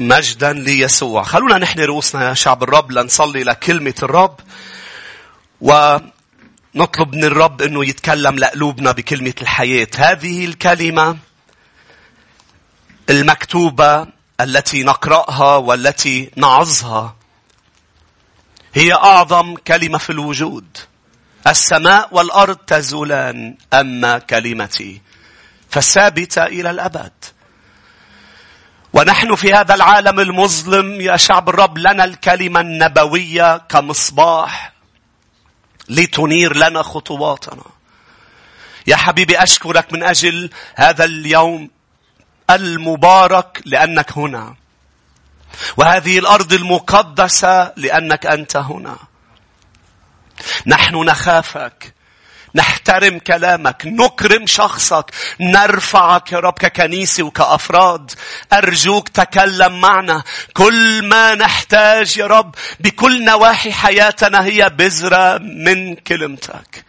مجدا ليسوع. خلونا نحن رؤوسنا يا شعب الرب لنصلي لكلمة الرب ونطلب من الرب أنه يتكلم لقلوبنا بكلمة الحياة. هذه الكلمة المكتوبة التي نقرأها والتي نعظها هي أعظم كلمة في الوجود. السماء والأرض تزولان أما كلمتي فثابتة إلى الأبد. ونحن في هذا العالم المظلم يا شعب الرب لنا الكلمة النبوية كمصباح لتنير لنا خطواتنا. يا حبيبي أشكرك من أجل هذا اليوم المبارك لأنك هنا. وهذه الأرض المقدسة لأنك أنت هنا. نحن نخافك. نحترم كلامك نكرم شخصك نرفعك يا رب ككنيسة وكأفراد. أرجوك تكلم معنا. كل ما نحتاج يا رب بكل نواحي حياتنا هي بذرة من كلمتك.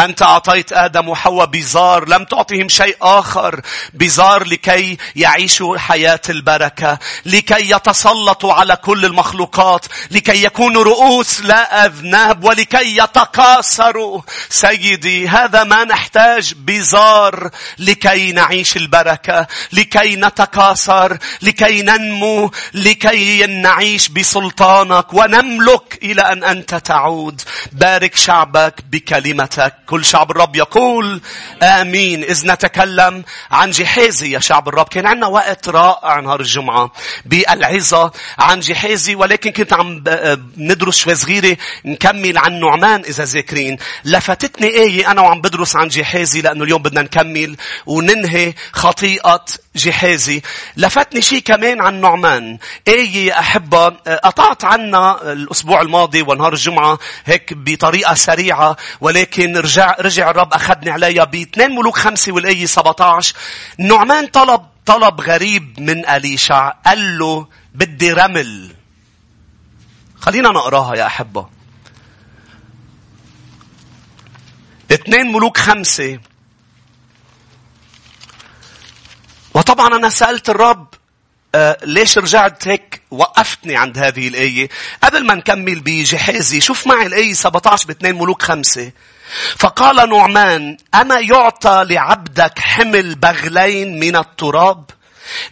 أنت أعطيت آدم وحواء بزار لم تعطهم شيء آخر. بزار لكي يعيشوا حياة البركة لكي يتسلطوا على كل المخلوقات لكي يكونوا رؤوس لا أذناب ولكي يتكاثروا. سيدي هذا ما نحتاج بزار لكي نعيش البركة لكي نتكاثر لكي ننمو لكي نعيش بسلطانك. ونملك إلى أن أنت تعود. بارك شعبك بكلمتك. كل شعب الرب يقول آمين. إذ نتكلم عن جحيزي يا شعب الرب. كان عندنا وقت رائع نهار الجمعة بالعظة عن جحيزي ولكن كنت عم ندرس شوي صغيرة نكمل عن نعمان إذا ذاكرين. لفتتني آية أنا وعم بدرس عن جحيزي لأنه اليوم بدنا نكمل وننهي خطيئة جحيزي لفتني شيء كمان عن نعمان. آية أحبة قطعت عنا الأسبوع الماضي ونهار الجمعة هيك بطريقة سريعة ولكن رجع, رجع الرب أخذني عليها باثنين ملوك خمسة والآية 17 نعمان طلب طلب غريب من أليشع قال له بدي رمل. خلينا نقراها يا أحبة. اثنين ملوك خمسة. وطبعا أنا سألت الرب آه ليش رجعت هيك وقفتني عند هذه الآية قبل ما نكمل بجحازي شوف معي الآية 17 باثنين ملوك خمسة فقال نعمان أما يعطى لعبدك حمل بغلين من التراب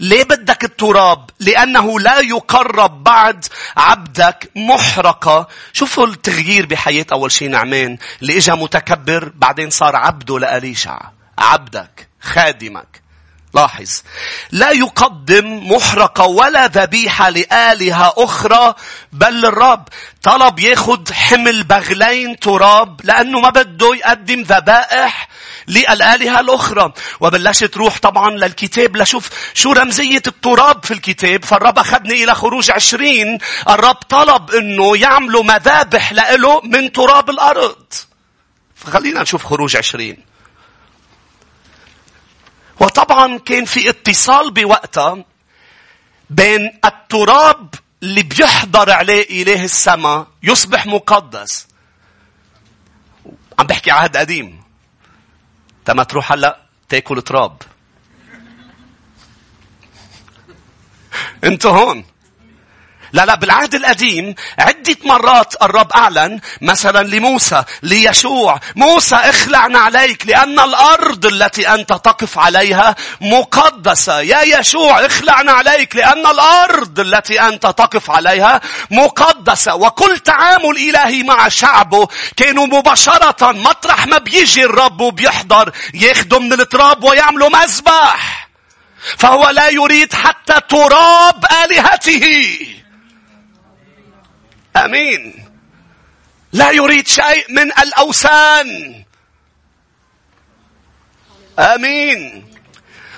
ليه بدك التراب؟ لأنه لا يقرب بعد عبدك محرقة. شوفوا التغيير بحياة أول شيء نعمان. اللي إجا متكبر بعدين صار عبده لأليشع. عبدك. خادمك. لاحظ. لا يقدم محرقة ولا ذبيحة لآلهة أخرى بل للرب طلب ياخد حمل بغلين تراب لأنه ما بده يقدم ذبائح للآلهة الأخرى. وبلشت تروح طبعا للكتاب. لشوف شو رمزية التراب في الكتاب. فالرب أخذني إلى خروج عشرين. الرب طلب أنه يعملوا مذابح لإله من تراب الأرض. فخلينا نشوف خروج عشرين. وطبعا كان في اتصال بوقتها بين التراب اللي بيحضر عليه إله السماء يصبح مقدس. عم بحكي عهد قديم. تما تروح هلأ تاكل تراب. أنتوا هون. لا لا بالعهد القديم عدة مرات الرب أعلن مثلا لموسى ليشوع موسى اخلعنا عليك لأن الأرض التي أنت تقف عليها مقدسة. يا يشوع اخلعنا عليك لأن الأرض التي أنت تقف عليها مقدسة. وكل تعامل إلهي مع شعبه كانوا مباشرة مطرح ما بيجي الرب وبيحضر ياخدوا من التراب ويعملوا مذبح. فهو لا يريد حتى تراب آلهته. آمين. لا يريد شيء من الأوثان. آمين.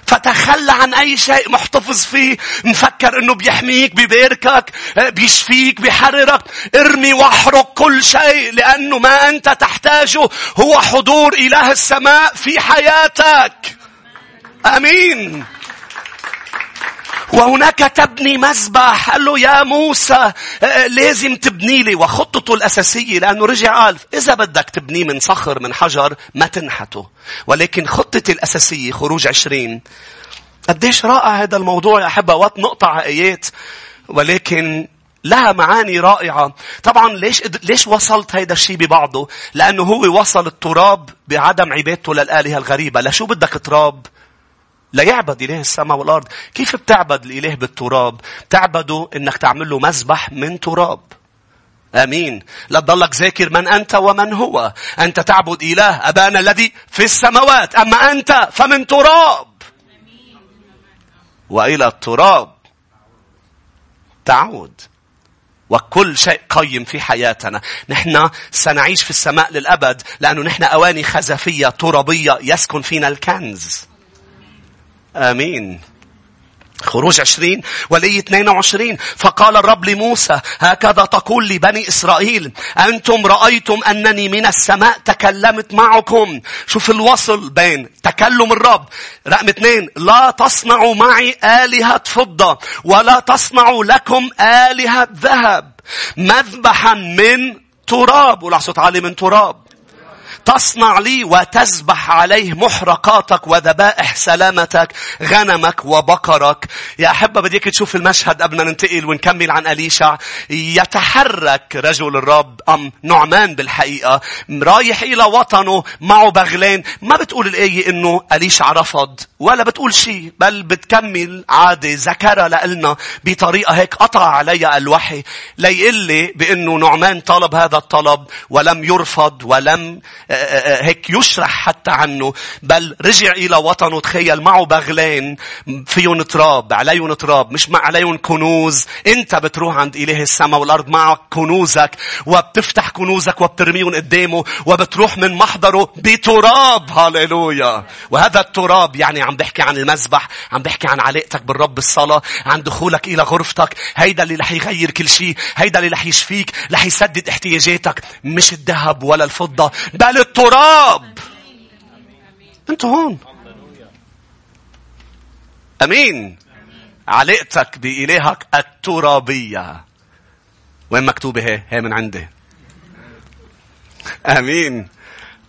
فتخلى عن أي شيء محتفظ فيه. مفكر إنه بيحميك بيباركك بيشفيك بيحررك. ارمي واحرق كل شيء لأنه ما أنت تحتاجه. هو حضور إله السماء في حياتك. آمين. وهناك تبني مذبح قال له يا موسى آه، لازم تبني لي وخطته الأساسية لأنه رجع قال إذا بدك تبنيه من صخر من حجر ما تنحته ولكن خطتي الأساسية خروج عشرين قديش رائع هذا الموضوع يا أحبة نقطع آيات ولكن لها معاني رائعة. طبعا ليش ليش وصلت هيدا الشيء ببعضه؟ لأنه هو وصل التراب بعدم عبادته للآلهة الغريبة. لشو بدك تراب؟ ليعبد إله السماء والأرض. كيف بتعبد الإله بالتراب؟ بتعبده إنك تعمل له مذبح من تراب. آمين. لا تضلك ذاكر من أنت ومن هو. أنت تعبد إله أبانا الذي في السماوات. أما أنت فمن تراب. وإلى التراب تعود. وكل شيء قيم في حياتنا. نحن سنعيش في السماء للأبد لأنه نحن أواني خزفية ترابية يسكن فينا الكنز. آمين. خروج عشرين ولي 22 فقال الرب لموسى هكذا تقول لبني إسرائيل أنتم رأيتم أنني من السماء تكلمت معكم. شوف الوصل بين تكلم الرب. رقم اثنين لا تصنعوا معي آلهة فضة ولا تصنعوا لكم آلهة ذهب. مذبحا من تراب. ولا صوت عالي من تراب. تصنع لي وتذبح عليه محرقاتك وذبائح سلامتك غنمك وبقرك. يا أحبة بديك تشوف المشهد قبل ما ننتقل ونكمل عن أليشع. يتحرك رجل الرب أم نعمان بالحقيقة رايح إلى وطنه معه بغلين ما بتقول الآية إنه أليشع رفض؟ ولا بتقول شيء بل بتكمل عادة ذكرها لنا بطريقة هيك قطع علي الوحي. ليقل لي بأنه نعمان طلب هذا الطلب ولم يرفض ولم هيك يشرح حتى عنه. بل رجع إلى وطنه تخيل معه بغلين فيهم تراب عليهم تراب مش عليهم كنوز. انت بتروح عند إله السماء والأرض معك كنوزك وبتفتح كنوزك وبترميهم قدامه وبتروح من محضره بتراب. هاليلويا وهذا التراب يعني عم بحكي عن المذبح عم بحكي عن علاقتك بالرب الصلاة عن دخولك إلى غرفتك. هيدا اللي رح يغير كل شيء هيدا اللي رح يشفيك رح يسدد احتياجاتك. مش الذهب ولا الفضة بل التراب انت هون أمين علاقتك بإلهك الترابية وين مكتوبة هي؟ هي من عندي. أمين.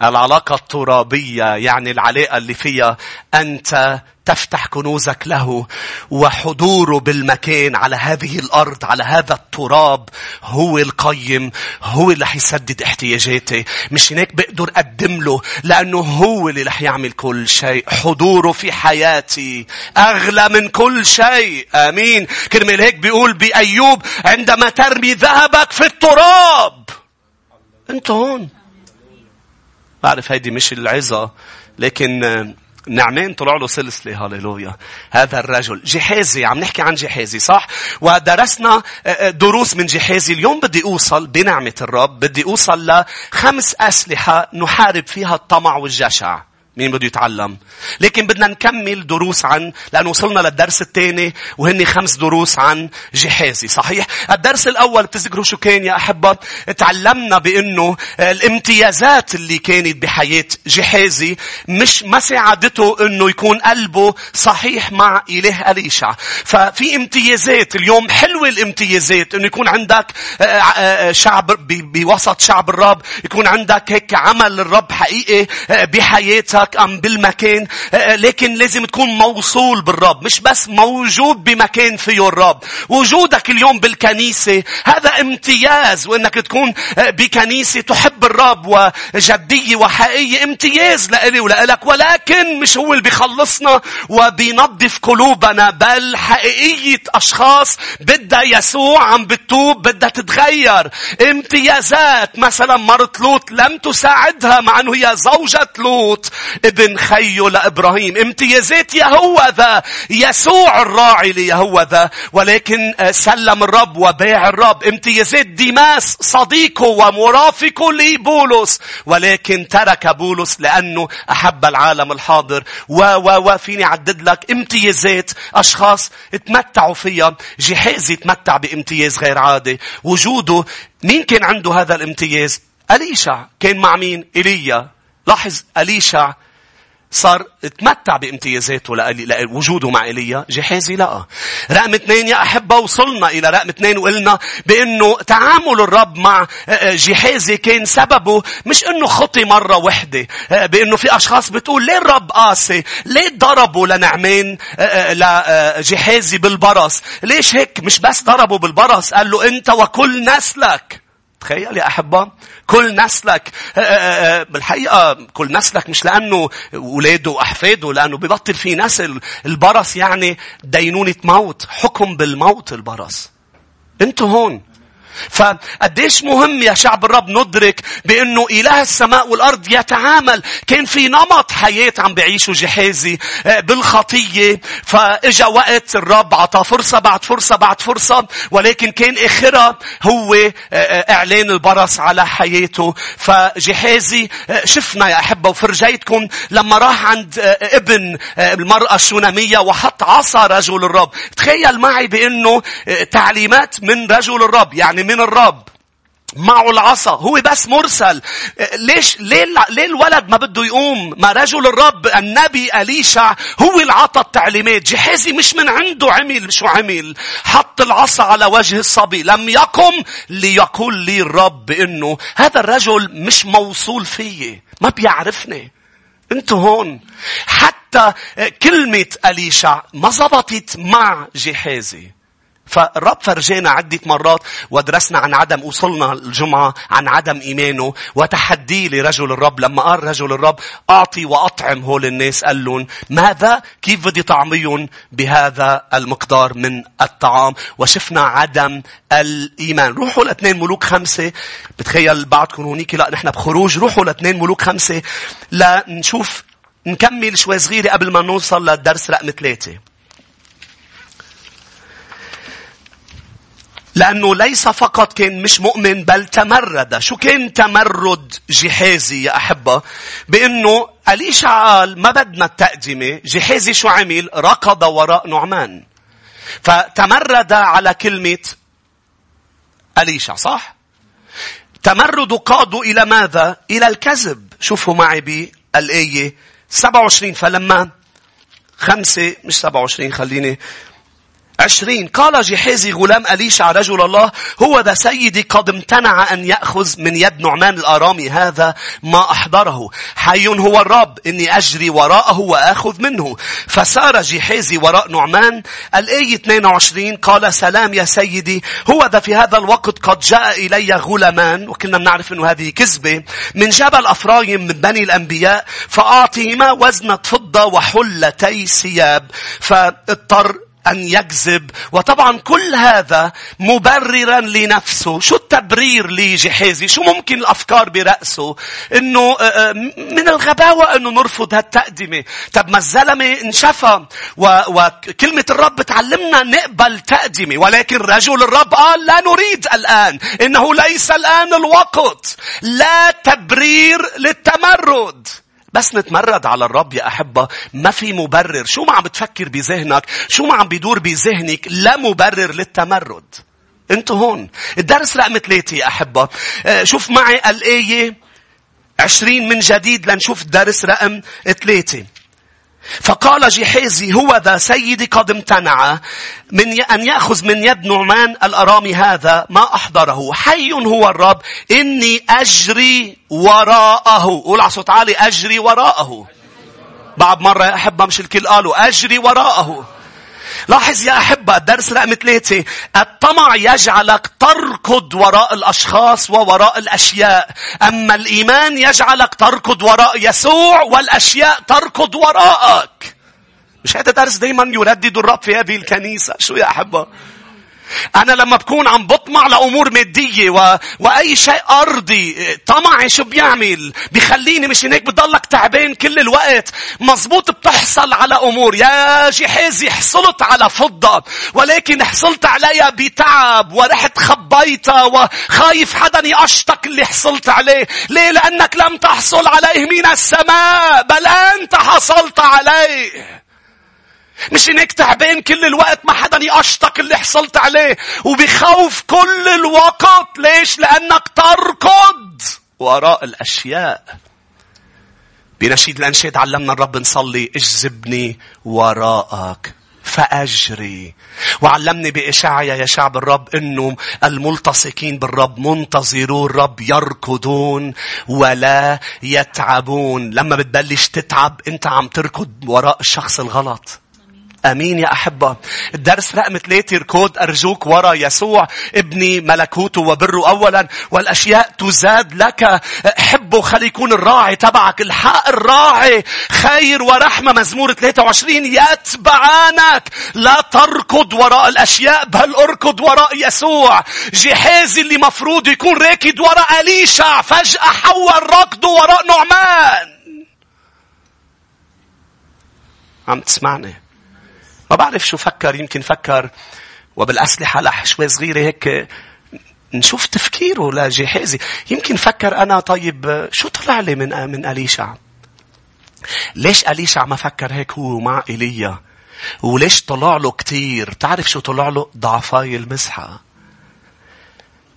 العلاقة الترابية يعني العلاقة اللي فيها أنت تفتح كنوزك له وحضوره بالمكان على هذه الأرض على هذا التراب. هو القيم هو اللي حيسدد احتياجاتي. مش هناك بقدر أقدم له لأنه هو اللي رح يعمل كل شيء. حضوره في حياتي أغلى من كل شيء. آمين. كرمال هيك بيقول بأيوب عندما ترمي ذهبك في التراب. أنت هون. بعرف هيدي مش العظة لكن نعمين طلع له سلسلة هاليلويا هذا الرجل. جحازي عم نحكي عن جحازي صح؟ ودرسنا آه، آه، دروس من جحازي اليوم بدي أوصل بنعمة الرب بدي أوصل لخمس أسلحة نحارب فيها الطمع والجشع. مين بده يتعلم؟ لكن بدنا نكمل دروس عن لأنه وصلنا للدرس الثاني وهن خمس دروس عن جحازي صحيح؟ الدرس الأول بتذكروا شو كان يا أحبة؟ تعلمنا بأنه الامتيازات اللي كانت بحياة جحازي مش ما ساعدته أنه يكون قلبه صحيح مع إله أليشع ففي امتيازات اليوم حلوة الامتيازات أنه يكون عندك آه، آه، شعب بوسط شعب الرب يكون عندك هيك عمل الرب حقيقي آه، بحياتك. بمكانك أم بالمكان آه، آه، لكن لازم تكون موصول بالرب مش بس موجود بمكان فيه الرب. وجودك اليوم بالكنيسة هذا امتياز وإنك تكون آه، بكنيسة تحب الرب وجدية وحقيقية امتياز لإلي ولإلك. ولكن مش هو اللي بيخلصنا وبينظف قلوبنا بل حقيقية أشخاص بدها يسوع عم بتوب بدها تتغير. امتيازات مثلا مرت لوط لم تساعدها مع إنه هي زوجة لوط. ابن خيه لإبراهيم. امتيازات يهوذا يسوع الراعي ليهوذا. ولكن آه، سلم الرب وباع الرب. امتيازات ديماس صديقه ومرافقه لبولس. ولكن ترك بولس لأنه أحب العالم الحاضر. و و و فيني أعدد لك امتيازات أشخاص تمتعوا فيها. جحازي تمتع بامتياز غير عادي. وجوده مين كان عنده هذا الامتياز؟ أليشع. كان مع مين؟ إيليا لاحظ أليشع صار تمتع بامتيازاته لوجوده مع إيليا. جحازي لا. رقم اثنين يا أحبة وصلنا إلى رقم اثنين وقلنا بأنه تعامل الرب مع آه، آه، جحازي كان سببه مش أنه خطي مرة وحدة آه، بأنه في أشخاص بتقول ليه الرب قاسي؟ ليه ضربوا لنعمين لجحازي بالبرص؟ ليش هيك؟ مش بس ضربوا بالبرص قال له أنت وكل نسلك. تخيل يا أحبة كل نسلك آه، آه، آه، بالحقيقة كل نسلك مش لأنه ولاده وأحفاده لأنه ببطل في نسل البرص يعني دينونة موت حكم بالموت البرص. أنتوا هون. فقديش مهم يا شعب الرب ندرك بأنه إله السماء والأرض يتعامل؟ كان في نمط حياة عم بعيشه جحازي آه، بالخطية. فإجا وقت الرب عطى فرصة بعد فرصة بعد فرصة ولكن كان آخرها هو آه، آه، إعلان البرص على حياته. فجحازي شفنا يا أحبة وفرجيتكم لما راح عند ابن المرأة الشونامية وحط عصا رجل الرب. تخيل معي بأنه تعليمات من رجل الرب. يعني من الرب. معه العصا. هو بس مرسل. ليش ليه ليه الولد ما بده يقوم؟ ما رجل الرب النبي أليشع هو اللي عطى التعليمات. جحازي مش من عنده عمل شو عمل حط العصا على وجه الصبي. لم يقم ليقول لي الرب إنه هذا الرجل مش موصول فيي. ما بيعرفني. أنتوا هون. حتى كلمة أليشع ما زبطت مع جحازي فالرب فرجينا عدة مرات ودرسنا عن عدم وصلنا الجمعة عن عدم إيمانه وتحدي لرجل الرب. لما قال رجل الرب أعطي وأطعم هول الناس قال لهم ماذا؟ كيف بدي طعميهم؟ بهذا المقدار من الطعام. وشفنا عدم الإيمان. روحوا لاثنين ملوك خمسة. بتخيل بعضكم هونيك. لا نحن بخروج. روحوا لاثنين ملوك خمسة. لنشوف نكمل شوي صغيرة قبل ما نوصل للدرس رقم ثلاثة. لأنه ليس فقط كان مش مؤمن بل تمرد. شو كان تمرد جهازي يا أحبة؟ بأنه أليشع قال ما بدنا التقدمة. جهازي شو عمل؟ ركض وراء نعمان. فتمرد على كلمة أليشع صح؟ تمرد قادوا إلى ماذا؟ إلى الكذب. شوفوا معي بالآية 27 فلما خمسة مش 27 خليني عشرين. قال جحيزي غلام أليشع رجل الله هو ذا سيدي قد امتنع أن يأخذ من يد نعمان الآرامي. هذا ما أحضره. حي هو الرب إني أجري وراءه وآخذ منه. فسار جحيزي وراء نعمان. الآية 22 قال سلام يا سيدي. هو ذا في هذا الوقت قد جاء إلي غلمان وكنا بنعرف أنه هذه كذبة. من جبل أفرايم من بني الأنبياء فأعطيهما وزنة فضة وحلتي ثياب. فاضطر أن يكذب. وطبعا كل هذا مبررا لنفسه. شو التبرير لجحيزي شو ممكن الأفكار برأسه؟ إنه آه، آه، من الغباوة إنه نرفض هالتقدمة. طب ما الزلمة انشفى. وكلمة الرب تعلمنا نقبل تقدمة. ولكن رجل الرب قال لا نريد الآن. إنه ليس الآن الوقت. لا تبرير للتمرد. بس نتمرد على الرب يا أحبة. ما في مبرر. شو ما عم بتفكر بذهنك شو ما عم بيدور بذهنك لا مبرر للتمرد. أنتوا هون. الدرس رقم ثلاثة يا أحبة. آه، شوف معي الآية عشرين من جديد لنشوف الدرس رقم ثلاثة. فقال جحيزي هو ذا سيدي قد امتنع من أن يأخذ من يد نعمان الأرامي هذا ما أحضره. حي هو الرب. إني أجري وراءه. قول على صوت عالي أجري وراءه. بعد مرة يا أحبة مش الكل قالوا أجري وراءه. لاحظ يا أحبة درس رقم ثلاثة. الطمع يجعلك تركض وراء الأشخاص ووراء الأشياء. أما الإيمان يجعلك تركض وراء يسوع والأشياء تركض وراءك. مش هذا درس دايما يردد الرب في هذه الكنيسة؟ شو يا أحبة؟ أنا لما بكون عم بطمع لأمور مادية و... وأي شيء أرضي طمعي شو بيعمل؟ بيخليني مش هيك بضلك تعبان كل الوقت. مزبوط بتحصل على أمور. يا جحازي حصلت على فضة ولكن حصلت عليها بتعب ورحت خبيتها وخايف حدا يقشطك اللي حصلت عليه. ليه؟ لأنك لم تحصل عليه من السماء بل أنت حصلت عليه. مش إنك تعبان كل الوقت ما حدا يقشطك اللي حصلت عليه وبخوف كل الوقت. ليش؟ لأنك تركض وراء الأشياء. بنشيد الأنشاد علمنا الرب نصلي اجذبني وراءك فأجري. وعلمني بإشعيا يا شعب الرب أنه الملتصقين بالرب منتظرو الرب يركضون ولا يتعبون. لما بتبلش تتعب أنت عم تركض وراء الشخص الغلط. أمين يا أحبة. الدرس رقم ثلاثة ركود أرجوك ورا يسوع. ابني ملكوته وبره اولا. والأشياء تزاد لك. حبه خلي يكون الراعي تبعك. الحق الراعي. خير ورحمة. مزمور 23 يتبعانك. لا تركض وراء الأشياء بل أركض وراء يسوع. جهازي اللي مفروض يكون راكد وراء اليشع فجأة حول ركضه وراء نعمان. عم تسمعني؟ ما بعرف شو فكر يمكن فكر وبالأسلحة لح شوي صغيرة هيك. نشوف تفكيره لجهازي يمكن فكر أنا طيب شو طلع لي من من أليشع؟ ليش أليشع ما فكر هيك؟ هو مع إيليا. وليش طلع له كتير؟ تعرف شو طلع له؟ ضعفاي المسحة.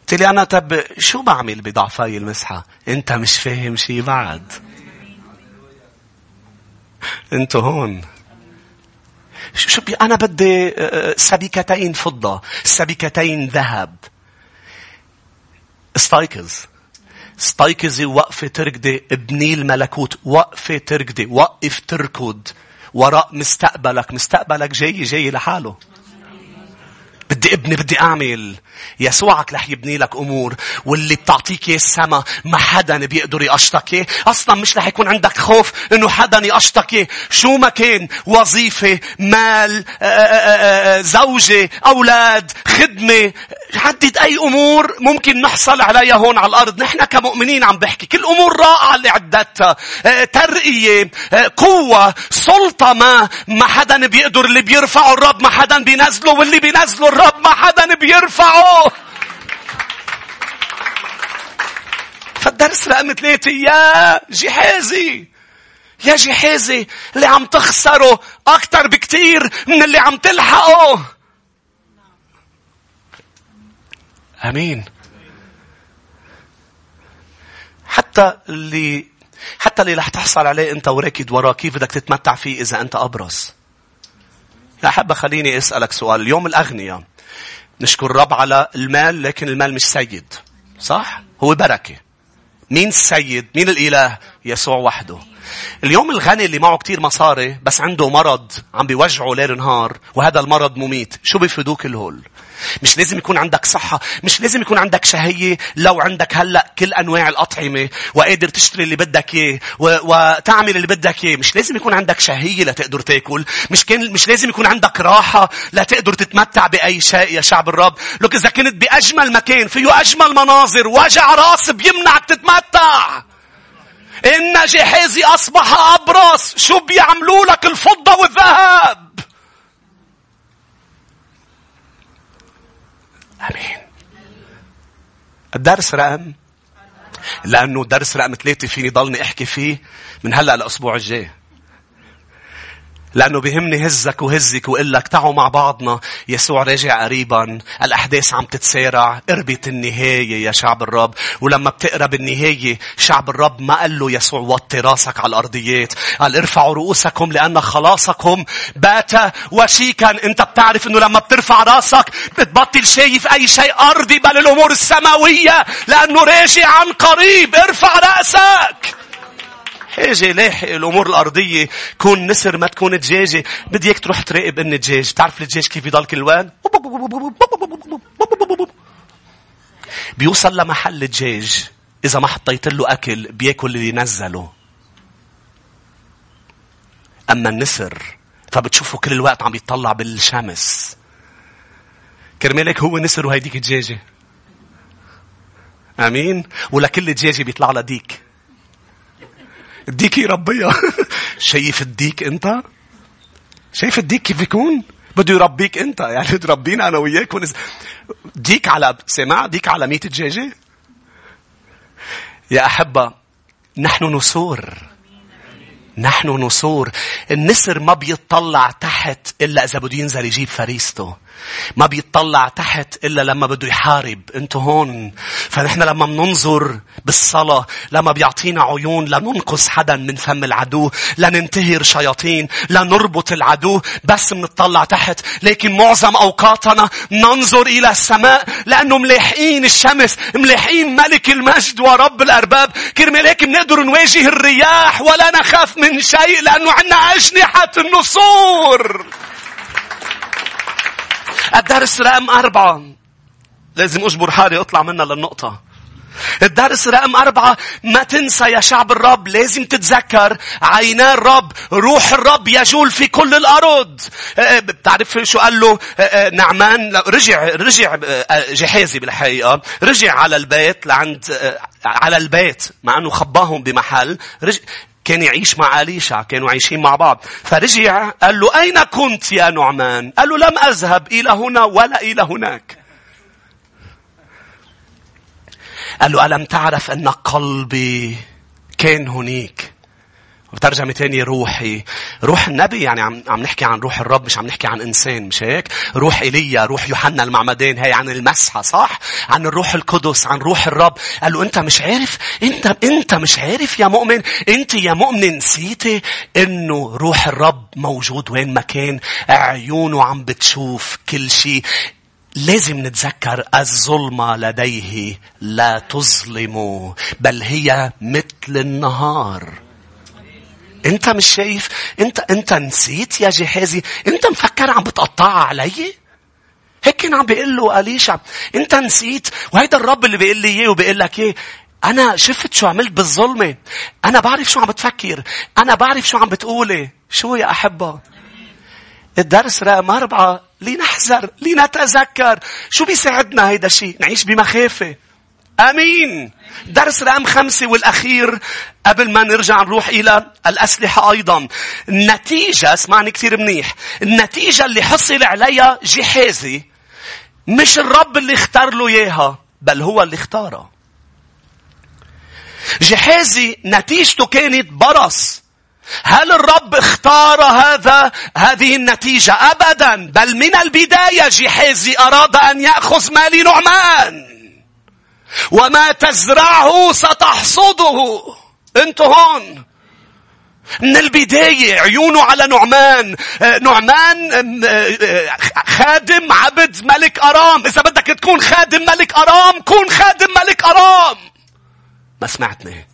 قلت لي أنا طب شو بعمل بضعفاي المسحة؟ أنت مش فاهم شي بعد. أنتوا هون. شو أنا بدي آه، آه، سبيكتين فضة. سبيكتين ذهب. استيقظ استيقظي وقفة تركضي ابني الملكوت وقفة تركضي وقف تركض وراء مستقبلك. مستقبلك جاي جاي لحاله. بدي ابني بدي اعمل. يسوعك رح يبني لك امور. واللي بتعطيك السما ما حدا بيقدر يقشطك أصلا مش رح يكون عندك خوف إنه حدا يقشطك شو ما كان وظيفة مال آه، آه، آه، زوجة أولاد خدمة حدد أي أمور ممكن نحصل عليها هون على الأرض. نحن كمؤمنين عم بحكي. كل أمور رائعة اللي عدتها. ترقية قوة سلطة ما ما حدا بيقدر. اللي بيرفعه الرب ما حدا بينزله واللي بينزله الرب ما حدا بيرفعه. فالدرس رقم ثلاثة يا جهازي يا جهازي اللي عم تخسره أكتر بكتير من اللي عم تلحقه. آمين. حتى اللي حتى اللي رح تحصل عليه أنت وراكد وراه كيف بدك تتمتع فيه إذا أنت ابرص يا حبة خليني أسألك سؤال. اليوم الاغنياء نشكر الرب على المال لكن المال مش سيد. صح؟ هو بركة. مين السيد مين الإله؟ يسوع وحده. اليوم الغني اللي معه كتير مصاري بس عنده مرض عم بيوجعه ليل نهار وهذا المرض مميت. شو بيفيدوك الهول؟ مش لازم يكون عندك صحة مش لازم يكون عندك شهية لو عندك هلأ كل أنواع الأطعمة وقادر تشتري اللي بدك إياه وتعمل اللي بدك إياه. مش لازم يكون عندك شهية لتقدر تاكل مش كان مش لازم يكون عندك راحة لتقدر تتمتع بأي شيء يا شعب الرب. لك إذا كنت بأجمل مكان فيه أجمل مناظر وجع راس بيمنعك تتمتع. إن جهازي أصبح أبرص. شو بيعملوا لك الفضة والذهب؟ أمين. الدرس رقم؟ لأنه درس رقم ثلاثة فيني ضلني أحكي فيه من هلأ الأسبوع الجاي. لأنه بهمني هزك وهزك وقول لك تعوا مع بعضنا. يسوع راجع قريبا. الأحداث عم تتسارع. قربت النهاية يا شعب الرب. ولما بتقرب النهاية شعب الرب ما قال له يسوع وطي راسك على الأرضيات. قال ارفعوا رؤوسكم لأن خلاصكم بات وشيكا. أنت بتعرف إنه لما بترفع راسك بتبطل شايف أي شيء أرضي بل الأمور السماوية. لأنه راجع عن قريب. ارفع رأسك. حاجة لاحق الأمور الأرضية؟ كون نسر ما تكون دجاجة. بدي اياك تروح تراقب إن الدجاج. تعرف الدجاج كيف يضل كل وين بيوصل لمحل الدجاج. إذا ما حطيت له أكل بياكل اللي نزله. أما النسر فبتشوفه كل الوقت عم يطلع بالشمس. كرمالك هو نسر وهيديك دجاجة أمين؟ ولكل دجاجة بيطلع لها ديك الديك يربيها شايف الديك انت؟ شايف الديك كيف يكون؟ بده يربيك انت. يعني تربينا أنا وياك ونز... ديك على سمع؟ ديك على ميت دجاجه يا أحبة نحن نسور. نحن نسور. النسر ما بيطلع تحت إلا إذا بده ينزل يجيب فريسته. ما بيطلع تحت إلا لما بده يحارب. انتو هون. فنحن لما بننظر بالصلاة لما بيعطينا عيون لننقص حدا من فم العدو لننتهر شياطين لنربط العدو بس بنطلع تحت. لكن معظم أوقاتنا ننظر إلى السماء لأنه ملاحقين الشمس ملاحقين ملك المجد ورب الأرباب. كرمال هيك بنقدر نواجه الرياح ولا نخاف من شيء لأنه عنا أجنحة النصور. الدرس رقم أربعة. لازم أجبر حالي أطلع منها للنقطة. الدرس رقم أربعة. ما تنسى يا شعب الرب لازم تتذكر عينا الرب روح الرب يجول في كل الأرض. أه، أه، بتعرف شو قال له؟ أه، نعمان رجع رجع جحازي بالحقيقة. رجع على البيت لعند على البيت مع أنه خباهم بمحل. رجع كان يعيش مع أليشع كانوا عايشين مع بعض. فرجع قال له أين كنت يا نعمان؟ قال له لم أذهب إلى هنا ولا إلى هناك. قال له ألم تعرف أن قلبي كان هنيك؟ وترجمة تانية روحي. روح النبي يعني عم, عم نحكي عن روح الرب مش عم نحكي عن إنسان مش هيك؟ روح إيليا روح يوحنا المعمدان هي عن المسحة صح؟ عن الروح القدس عن روح الرب. قال له أنت مش عارف؟ أنت أنت مش عارف يا مؤمن؟ أنت يا مؤمن نسيتي إنه روح الرب موجود وين ما كان؟ عيونه عم بتشوف كل شيء. لازم نتذكر الظلمة لديه. لا تظلم بل هي مثل النهار. انت مش شايف؟ انت انت نسيت يا جهازي؟ انت مفكر عم بتقطعها علي؟ هيك كان عم بيقول له أليشع انت نسيت؟ وهيدا الرب اللي بيقول لي إياه وبيقول لك إيه أنا شفت شو عملت بالظلمة. أنا بعرف شو عم بتفكر. أنا بعرف شو عم بتقولي. شو يا أحبة؟ الدرس رقم أربعة. لنحذر لنتذكر. شو بيساعدنا هيدا الشيء؟ نعيش بمخافة. أمين. درس رقم خمسة والأخير قبل ما نرجع نروح إلى الأسلحة أيضا. النتيجة اسمعني كثير منيح النتيجة اللي حصل عليها جحازي مش الرب اللي اختار له إياها بل هو اللي اختارها جحازي نتيجته كانت برص. هل الرب اختار هذا هذه النتيجة؟ أبدا. بل من البداية جحازي أراد أن يأخذ مال نعمان. وما تزرعه ستحصده. انت هون. من البداية عيونه على نعمان. نعمان خادم عبد ملك أرام. إذا بدك تكون خادم ملك أرام كون خادم ملك أرام. ما سمعتني.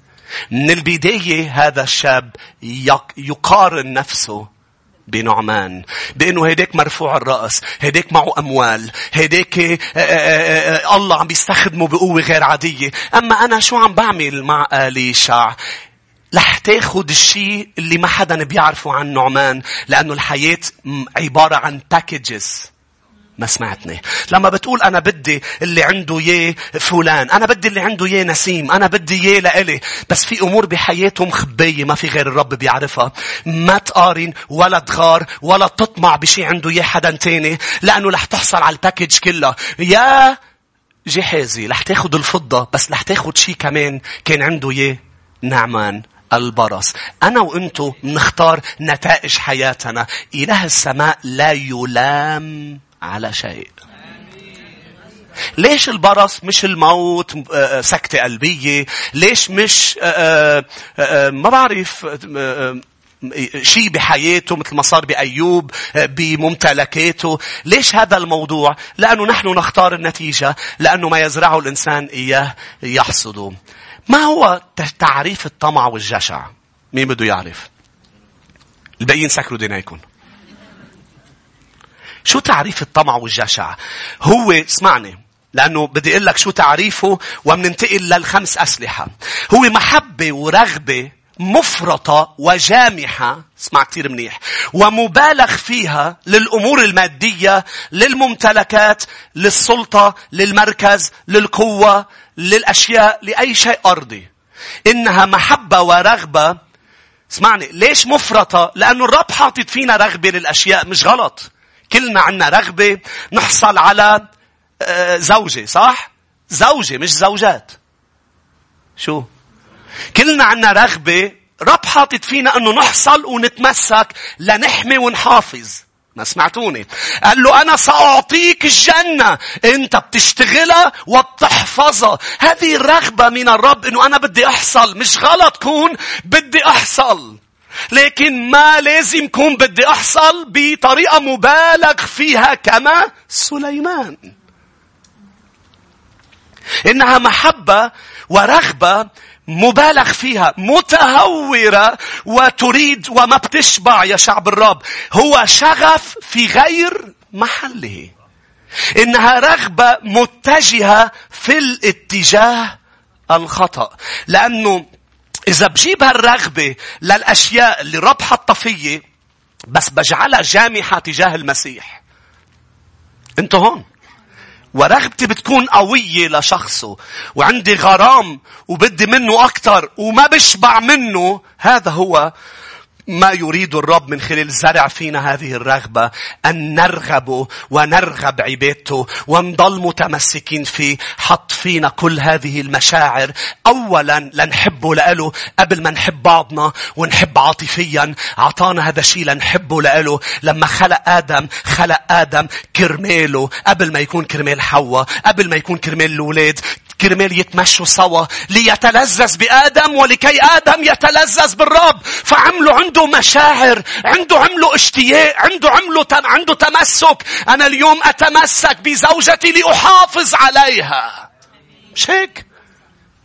من البداية هذا الشاب يقارن نفسه بنعمان بأنه هيداك مرفوع الرأس هيداك معه أموال هيداك آه، آه، آه، الله عم بيستخدمه بقوة غير عادية. أما أنا شو عم بعمل مع اليشع رح تاخد الشيء اللي ما حدا بيعرفه عن نعمان لأنه الحياة عبارة عن packages ما سمعتني. لما بتقول أنا بدي اللي عنده يه فلان أنا بدي اللي عنده يه نسيم أنا بدي يه لإلي. بس في أمور بحياته مخبية ما في غير الرب بيعرفها. ما تقارن ولا تغار ولا تطمع بشي عنده يه حدا تاني لأنه رح تحصل على ال package كلها. يا جهازي رح تاخد الفضة بس رح تاخد شي كمان كان عنده يه نعمان البرص. أنا وأنتو نختار نتائج حياتنا. إله السماء لا يلام. على شيء. ليش البرص مش الموت آه، آه، سكتة قلبية؟ ليش مش آه، ما بعرف شيء بحياته مثل ما صار بأيوب بممتلكاته. ليش هذا الموضوع؟ لأنه نحن نختار النتيجة لأنه ما يزرعه الإنسان إياه يحصده. ما هو تعريف الطمع والجشع؟ مين بده يعرف؟ الباقيين سكروا دينيكم شو تعريف الطمع والجشع؟ هو اسمعني لأنه بدي أقول لك شو تعريفه ومننتقل للخمس أسلحة. هو محبة ورغبة مفرطة وجامحة اسمع كثير منيح ومبالغ فيها للأمور المادية للممتلكات للسلطة للمركز للقوة للأشياء لأي شيء أرضي إنها محبة ورغبة اسمعني ليش مفرطة لأنه الرب حاطط فينا رغبة للأشياء مش غلط كلنا عنا رغبة نحصل على آه، زوجة صح؟ زوجة مش زوجات. شو؟ كلنا عنا رغبة رب حاطط فينا إنه نحصل ونتمسك لنحمي ونحافظ. ما سمعتوني قال له أنا سأعطيك الجنة أنت بتشتغلها وبتحفظها هذه الرغبة من الرب أنه أنا بدي أحصل مش غلط كون بدي أحصل لكن ما لازم كون بدي أحصل بطريقة مبالغ فيها كما سليمان. إنها محبة ورغبة مبالغ فيها متهورة وتريد وما بتشبع يا شعب الرب. هو شغف في غير محله. إنها رغبة متجهة في الاتجاه الخطأ. لأنه إذا بجيب هالرغبة للأشياء اللي رب حطها فيي بس بجعلها جامحة تجاه المسيح. أنتوا هون؟ ورغبتي بتكون قوية لشخصه وعندي غرام وبدي منه أكتر وما بشبع منه. هذا هو ما يريد الرب من خلال زرع فينا هذه الرغبة أن نرغبه ونرغب عبادته ونضل متمسكين فيه. حط فينا كل هذه المشاعر. أولا لنحبه لأله قبل ما نحب بعضنا ونحب عاطفيا. عطانا هذا الشيء لنحبه لأله. لما خلق آدم خلق آدم كرماله. قبل ما يكون كرمال حواء قبل ما يكون كرمال الأولاد كرمال يتمشوا سوا. ليتلذذ بآدم ولكي آدم يتلذذ بالرب. فعملوا عنده مشاعر عنده عمله اشتياق عنده عمله تم عنده تمسك. أنا اليوم أتمسك بزوجتي لأحافظ عليها. مش هيك؟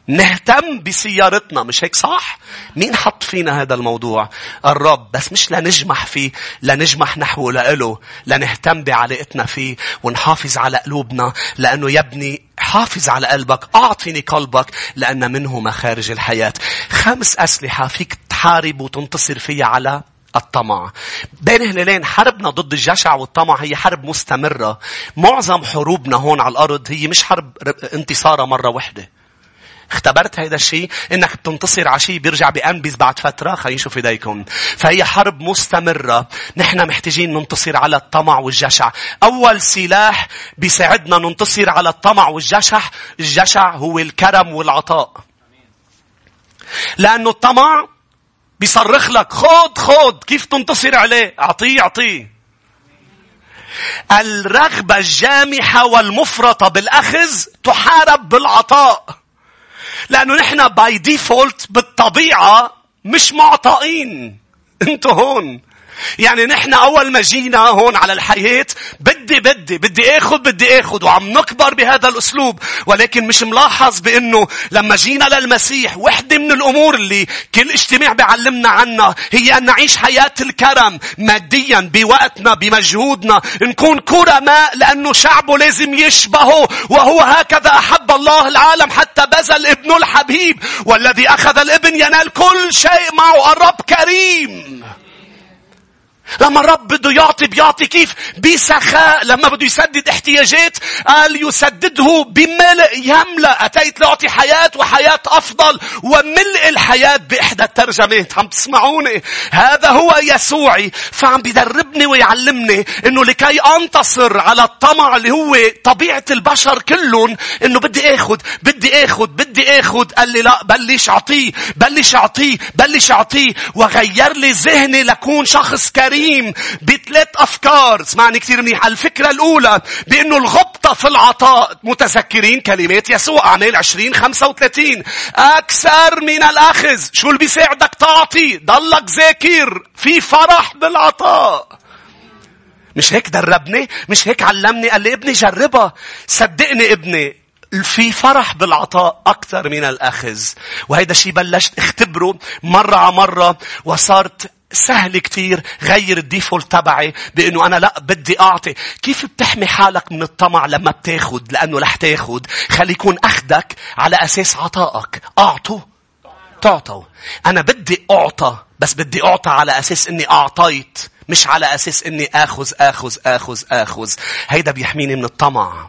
نهتم بسيارتنا مش هيك صح؟ مين حط فينا هذا الموضوع؟ الرب بس مش لنجمح فيه لنجمح نحوه لإله لنهتم بعلاقتنا فيه ونحافظ على قلوبنا لأنه يبني حافظ على قلبك أعطني قلبك لأن منه مخارج الحياة خمس أسلحة فيك تحارب وتنتصر فيها على الطمع. بين هلالين حربنا ضد الجشع والطمع هي حرب مستمرة. معظم حروبنا هون على الأرض هي مش حرب انتصارة مرة واحدة. اختبرت هذا الشيء إنك بتنتصر على شيء بيرجع بأنبذ بعد فترة. خلينا نشوف إيديكم. فهي حرب مستمرة. نحن محتاجين ننتصر على الطمع والجشع. أول سلاح بيساعدنا ننتصر على الطمع والجشع. الجشع هو الكرم والعطاء. لأنه الطمع بيصرخ لك خود خود كيف تنتصر عليه؟ أعطيه أعطيه. الرغبة الجامحة والمفرطة بالأخذ تحارب بالعطاء. لأنه نحن by default بالطبيعة مش معطائين. أنتوا هون. يعني نحن أول ما جينا هون على الحياة بدي بدي بدي آخذ بدي آخذ وعم نكبر بهذا الأسلوب. ولكن مش ملاحظ بأنه لما جينا للمسيح وحدة من الأمور اللي كل اجتماع بيعلمنا عنها هي أن نعيش حياة الكرم ماديا بوقتنا بمجهودنا. نكون كرماء لأنه شعبه لازم يشبهه. وهو هكذا أحب الله العالم حتى بذل ابنه الحبيب والذي أخذ الابن ينال كل شيء معه الرب كريم. لما الرب بده يعطي بيعطي كيف؟ بسخاء. لما بده يسدد احتياجات قال يسدده بملء يملأ. أتيت لأعطي حياة وحياة أفضل وملء الحياة بإحدى الترجمات. عم تسمعوني؟ هذا هو يسوعي. فعم بيدربني ويعلمني إنه لكي أنتصر على الطمع اللي هو طبيعة البشر كلهم إنه بدي آخذ بدي آخذ بدي آخذ قال لي لا بلش أعطيه بلش أعطيه بلش أعطيه وغير لي ذهني لكون شخص كريم الكريم بثلاث أفكار. اسمعني كثير منيح. الفكرة الأولى بأنه الغبطة في العطاء. متذكرين كلمات يسوع أعمال 20 35 أكثر من الأخذ. شو اللي بيساعدك؟ تعطي. ضلك ذاكر. في فرح بالعطاء. مش هيك دربني؟ مش هيك علمني؟ قال لي ابني جربها. صدقني ابني في فرح بالعطاء أكثر من الأخذ. وهيدا الشيء بلشت اختبره مرة على مرة وصارت سهل كتير غير الديفولت تبعي بإنه أنا لا بدي أعطي. كيف بتحمي حالك من الطمع لما بتاخد؟ لأنه رح تاخد. خلي يكون أخدك على أساس عطائك. أعطوا. تعطوا. أنا بدي أعطى بس بدي أعطى على أساس إني أعطيت مش على أساس إني آخذ آخذ آخذ آخذ. هيدا بيحميني من الطمع.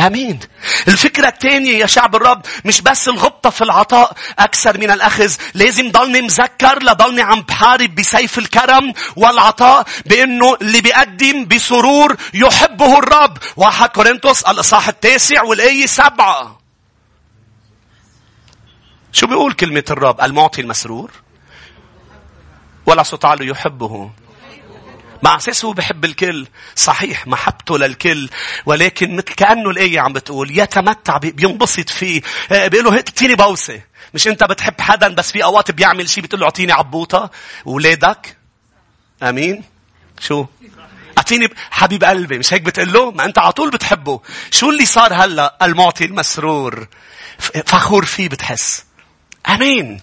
آمين. الفكرة الثانية يا شعب الرب مش بس الغبطة في العطاء أكثر من الأخذ، لازم ضلني مذكر لضلني عم بحارب بسيف الكرم والعطاء بإنه اللي بيقدم بسرور يحبه الرب. واحد كورنثوس الإصحاح التاسع والآية سبعة. شو بيقول كلمة الرب؟ المعطي المسرور ولا صوت يحبه مع أساس هو بحب الكل. صحيح محبته للكل. ولكن مثل كأنه الآية عم بتقول يتمتع بينبسط فيه. آه، بيقول له اعطيني بوسة. مش أنت بتحب حدا بس في أوقات بيعمل شيء بتقول له أعطيني عبوطة. ولادك؟ آمين. شو؟ أعطيني حبيب قلبي. مش هيك بتقول له؟ ما أنت على طول بتحبه. شو اللي صار هلأ؟ المعطي المسرور. فخور فيه بتحس. آمين.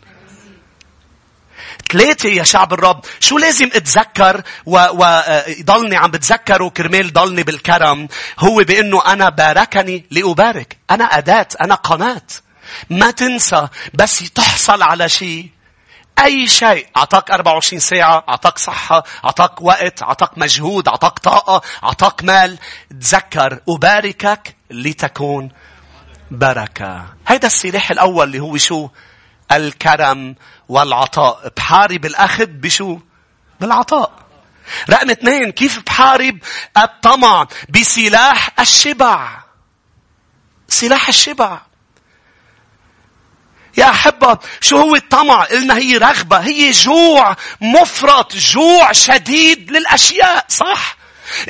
ثلاثة يا شعب الرب. شو لازم اتذكر ويضلني عم بتذكره كرمال ضلني بالكرم هو بأنه أنا باركني لأبارك. أنا أداة أنا قناة. ما تنسى بس تحصل على شيء. أي شيء. أعطاك 24 ساعة أعطاك صحة أعطاك وقت أعطاك مجهود أعطاك طاقة أعطاك مال. تذكر أباركك لتكون بركة. هيدا السلاح الأول اللي هو شو؟ الكرم والعطاء. بحارب الأخذ بشو؟ بالعطاء. رقم اثنين كيف بحارب الطمع؟ بسلاح الشبع. سلاح الشبع. يا أحبة شو هو الطمع؟ قلنا هي رغبة هي جوع مفرط جوع شديد للأشياء صح؟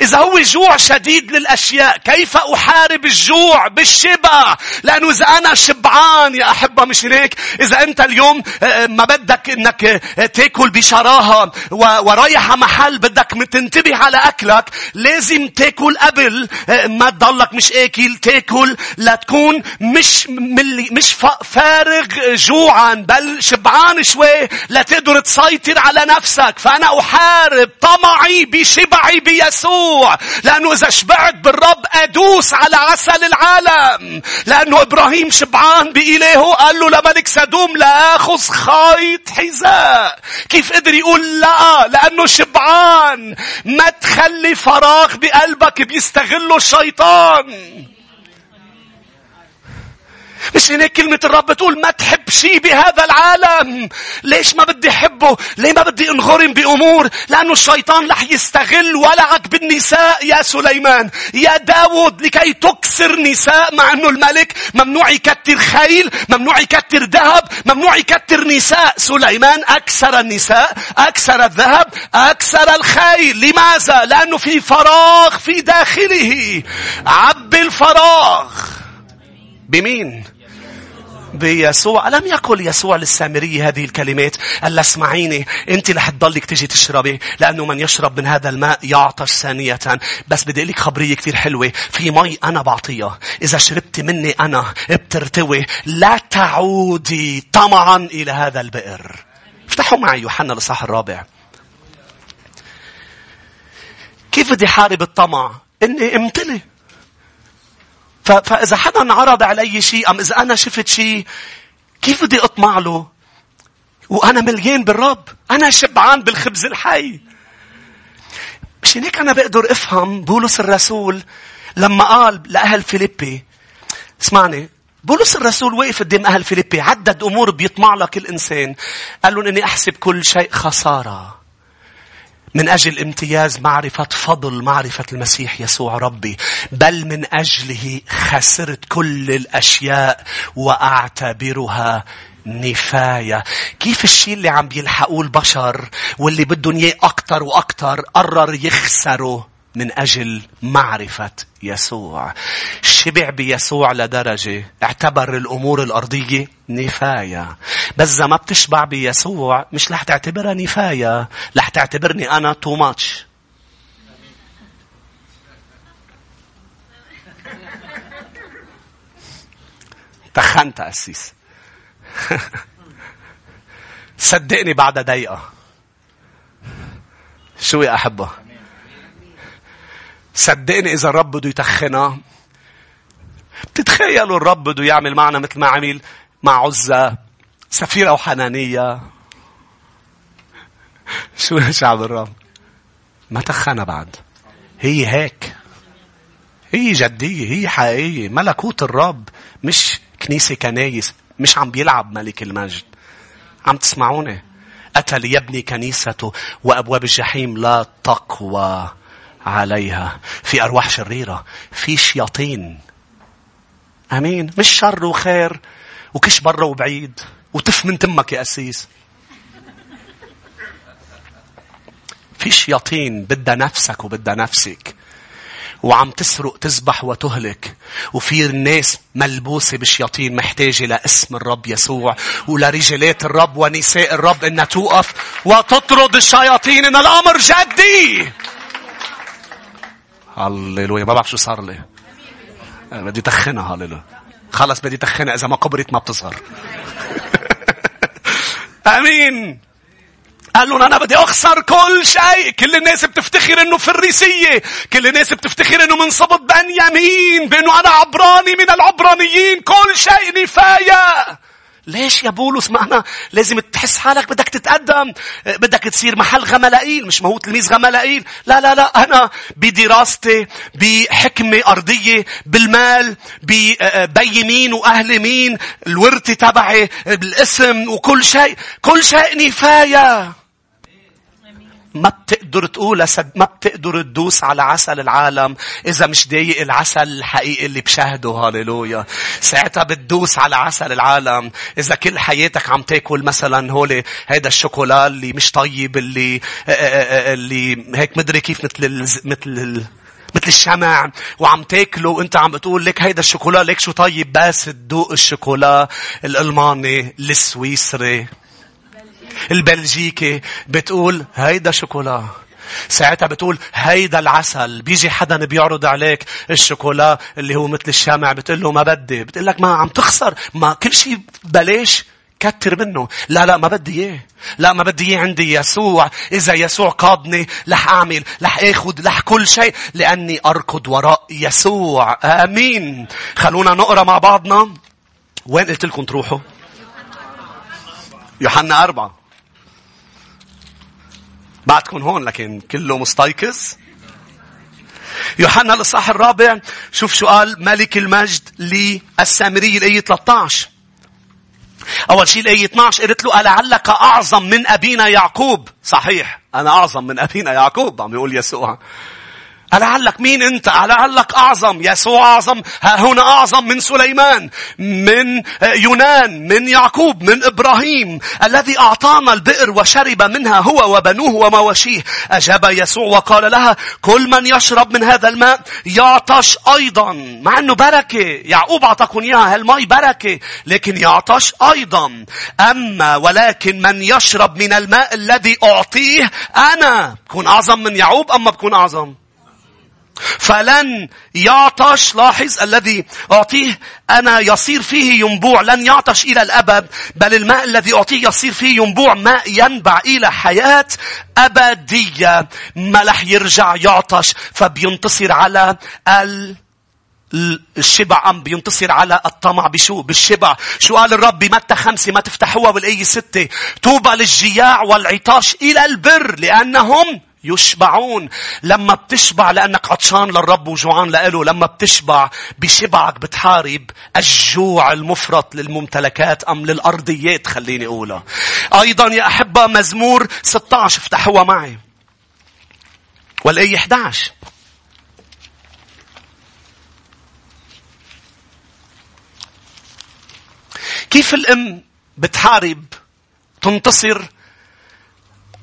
إذا هو جوع شديد للأشياء كيف أحارب الجوع بالشبع لأنه إذا أنا شبعان يا أحبة مش هيك؟ إذا أنت اليوم آه، آه، ما بدك أنك آه، تاكل بشراهة ورايح محل بدك تنتبه على أكلك لازم تاكل قبل ما تضلك مش آكل تاكل لتكون مش مش فارغ جوعا بل شبعان شوي لتقدر تسيطر على نفسك. فأنا أحارب طمعي بشبعي بيسوع. يسوع. لأنه إذا شبعت بالرب أدوس على عسل العالم. لأنه إبراهيم شبعان بإلهه قال له لملك سدوم لا أخذ خيط حذاء. كيف قدر يقول لا؟ لأنه شبعان. ما تخلي فراغ بقلبك بيستغله الشيطان. مش هيك كلمة الرب بتقول ما تحب شيء بهذا العالم. ليش ما بدي أحبه؟ ليه ما بدي أنغرم بأمور؟ لأنه الشيطان رح يستغل ولعك بالنساء يا سليمان. يا داود لكي تكسر نساء مع أنه الملك ممنوع يكتر خيل، ممنوع يكتر ذهب، ممنوع يكتر نساء. سليمان أكسر النساء، أكسر الذهب، أكسر الخيل. لماذا؟ لأنه في فراغ في داخله. عب الفراغ. بمين؟ بيسوع. لم يقل يسوع للسامرية هذه الكلمات؟ قال اسمعيني أنت رح تضلك تجي تشربي لأنه من يشرب من هذا الماء يعطش ثانية. بس بدي لك خبرية كثير حلوة. في مي أنا بعطيها. إذا شربت مني أنا بترتوي. لا تعودي طمعا إلى هذا البئر. افتحوا معي يوحنا الإصحاح الرابع. كيف بدي حارب الطمع؟ إني امتلي فإذا حدا عرض علي شيء أم إذا أنا شفت شيء كيف بدي أطمع له؟ وأنا مليان بالرب. أنا شبعان بالخبز الحي. مشان هيك أنا بقدر أفهم بولس الرسول لما قال لأهل فيليبي اسمعني بولس الرسول وقف قدام أهل فيليبي عدد أمور بيطمع لك الإنسان قال لهم إني أحسب كل شيء خسارة من أجل امتياز معرفة فضل معرفة المسيح يسوع ربي بل من أجله خسرت كل الأشياء وأعتبرها نفاية. كيف الشيء اللي عم بيلحقوه البشر واللي بدهم إياه أكثر وأكثر قرر يخسره؟ من أجل معرفة يسوع. شبع بيسوع لدرجة اعتبر الأمور الأرضية نفاية. بس إذا ما بتشبع بيسوع مش رح تعتبرها نفاية. رح تعتبرني أنا تو ماتش. تخنت أسيس. صدقني بعد دقيقة. شو يا أحبة؟ صدقني إذا الرب بده يتخنا بتتخيلوا الرب بده يعمل معنا مثل ما عمل مع عزة سفيرة وحنانية. شو شعب الرب؟ ما تخنا بعد. هي هيك. هي جدية هي حقيقية. ملكوت الرب مش كنيسة كنايس مش عم بيلعب ملك المجد. عم تسمعوني؟ أتى ليبني كنيسته وأبواب الجحيم لا تقوى. عليها في أرواح شريرة في شياطين. أمين. مش شر وخير وكش برا وبعيد وتف من تمك يا أسيس. في شياطين بدها نفسك وبدها نفسك. وعم تسرق تذبح وتهلك. وفي الناس ملبوسة بشياطين محتاجة لاسم الرب يسوع ولرجالات الرب ونساء الرب إنها توقف. وتطرد الشياطين ان الأمر جدي. هللويا ما بعرف شو صار لي بدي تخنها هللويا خلص بدي تخنها اذا ما قبرت ما بتصغر امين قال لهم أنا بدي أخسر كل شيء كل الناس بتفتخر أنه فريسية كل الناس بتفتخر أنه من صبت بنيامين بأنه أنا عبراني من العبرانيين كل شيء نفاية ليش يا بولس؟ ما أنا لازم تحس حالك بدك تتقدم بدك تصير محل غملائيل مش ما هو تلميذ غملائيل. لا لا لا أنا بدراستي بحكمة أرضية بالمال ببي مين وأهل مين الورثة تبعي بالاسم وكل شيء. كل شيء نفاية. ما بتقدر تقول ما بتقدر تدوس على عسل العالم إذا مش ضايق العسل الحقيقي اللي بشهده. هاليلويا. ساعتها بتدوس على عسل العالم. إذا كل حياتك عم تاكل مثلا هولي هيدا الشوكولا اللي مش طيب اللي آه، آه، آه، اللي هيك مدري كيف مثل ال... مثل مثل الشمع وعم تاكله وأنت عم بتقول لك هيدا الشوكولا ليك شو طيب بس تدوق الشوكولا الألماني السويسري. البلجيكي بتقول هيدا شوكولا. ساعتها بتقول هيدا العسل. بيجي حدا بيعرض عليك الشوكولا اللي هو مثل الشامع بتقول له ما بدي. بتقول لك ما عم تخسر. ما كل شيء بلاش كتر منه. لا لا ما بدي إياه. لا ما بدي إياه عندي يسوع. إذا يسوع قادني رح أعمل رح آخذ رح كل شيء لأني أركض وراء يسوع. آمين. خلونا نقرأ مع بعضنا. وين قلت لكم تروحوا؟ يوحنا أربعة. بعدكم هون لكن كله مستيقظ. يوحنا الإصحاح الرابع شوف شو قال ملك المجد للسامري الآية 13 أول شيء الآية 12 قلت له ألعلك أعظم من أبينا يعقوب؟ صحيح أنا أعظم من أبينا يعقوب عم يقول يسوع. ألعلك مين أنت؟ ألعلك أعظم يسوع أعظم ها هنا أعظم من سليمان من يونان من يعقوب من إبراهيم الذي أعطانا البئر وشرب منها هو وبنوه ومواشيه أجاب يسوع وقال لها كل من يشرب من هذا الماء يعطش أيضا. مع أنه بركة يعقوب أعطاكم إياها هالماء بركة؟ لكن يعطش أيضا. أما ولكن من يشرب من الماء الذي أعطيه أنا بكون أعظم من يعقوب أما بكون أعظم؟ فلن يعطش لاحظ الذي أعطيه أنا يصير فيه ينبوع لن يعطش إلى الأبد بل الماء الذي أعطيه يصير فيه ينبوع ماء ينبع إلى حياة أبدية ما يرجع يعطش فبينتصر على ال الشبع أم بينتصر على الطمع بشو؟ بالشبع. شو قال الرب بمتى خمسة ما تفتحوها بالأي ستة. طوبى للجياع والعطاش إلى البر لأنهم يشبعون. لما بتشبع لأنك عطشان للرب وجوعان لإله لما بتشبع بشبعك بتحارب الجوع المفرط للممتلكات أم للأرضيات خليني أقولها. أيضا يا أحبة مزمور 16 افتحوها معي. والآية 11 كيف الأم بتحارب تنتصر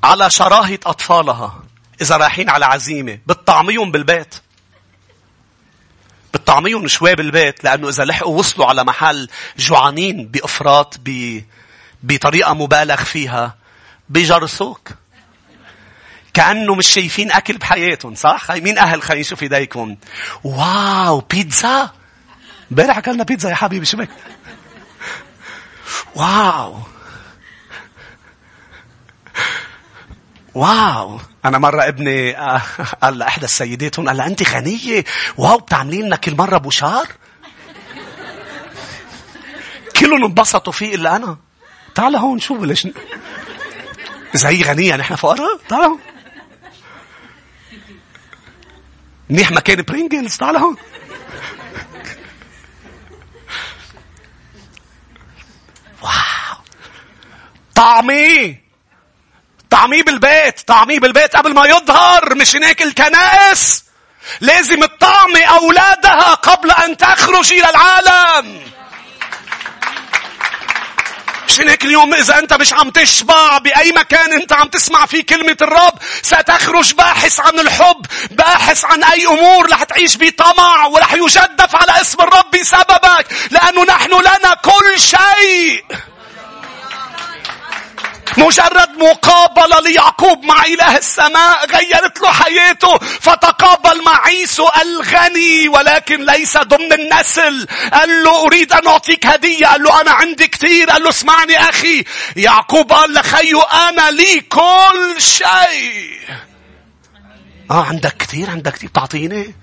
على شراهة أطفالها؟ إذا رايحين على عزيمة بتطعميهم بالبيت. بتطعميهم شوي بالبيت لأنه إذا لحقوا وصلوا على محل جوعانين بإفراط ب... بطريقة مبالغ فيها بيجرسوك كأنه مش شايفين أكل بحياتهم صح؟ مين أهل؟ خلينا نشوف إيديكم. واو بيتزا؟ امبارح أكلنا بيتزا يا حبيبي شو بك؟ واو. Wow. أنا مرة ابني آه، قال لإحدى السيدات قال لها أنت غنية؟ wow بتعملي لنا كل مرة بوشار؟ كلهم انبسطوا فيه إلا أنا تعال هون ليش إذا هي غنية نحن فقراء تعال هون. منيح ما كان Pringles تعال هون. واو. طعمي! طعميه بالبيت طعميه بالبيت قبل ما يظهر مش هناك الكنائس. لازم تطعمي أولادها قبل أن تخرج إلى العالم. مش هيك اليوم إذا أنت مش عم تشبع بأي مكان أنت عم تسمع فيه كلمة الرب ستخرج باحث عن الحب باحث عن أي أمور رح تعيش بطمع ورح يجدف على اسم الرب بسببك لأنه نحن لنا كل شيء. مجرد مقابلة ليعقوب مع إله السماء غيرت له حياته فتقابل مع عيسو الغني ولكن ليس ضمن النسل. قال له أريد أن أعطيك هدية. قال له أنا عندي كثير. قال له اسمعني أخي. يعقوب قال لخيو أنا لي كل شيء. آه عندك كثير عندك كثير. تعطيني.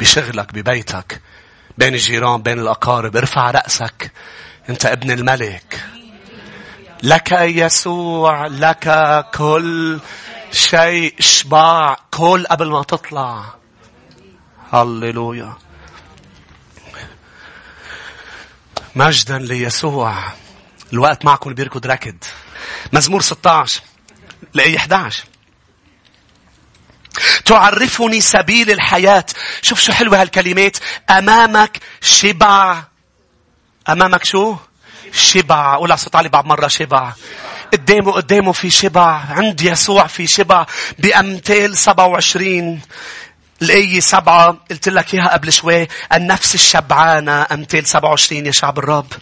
بشغلك ببيتك بين الجيران بين الأقارب ارفع رأسك. أنت ابن الملك. لك يسوع لك كل شيء اشبع كل قبل ما تطلع. هللويا. مجدا ليسوع. الوقت معكم بيركض ركض. مزمور 16 لأي 11 تعرفني سبيل الحياة. شوف شو حلوة هالكلمات. أمامك شبع أمامك شو؟ شبع. قول صوت علي بعد مرة شبع. قدامه قدامه في شبع. عند يسوع في شبع. بأمثال 27 الآية سبعة؟ قلت لك إياها قبل شوي. النفس الشبعانة. أمثال 27 يا شعب الرب.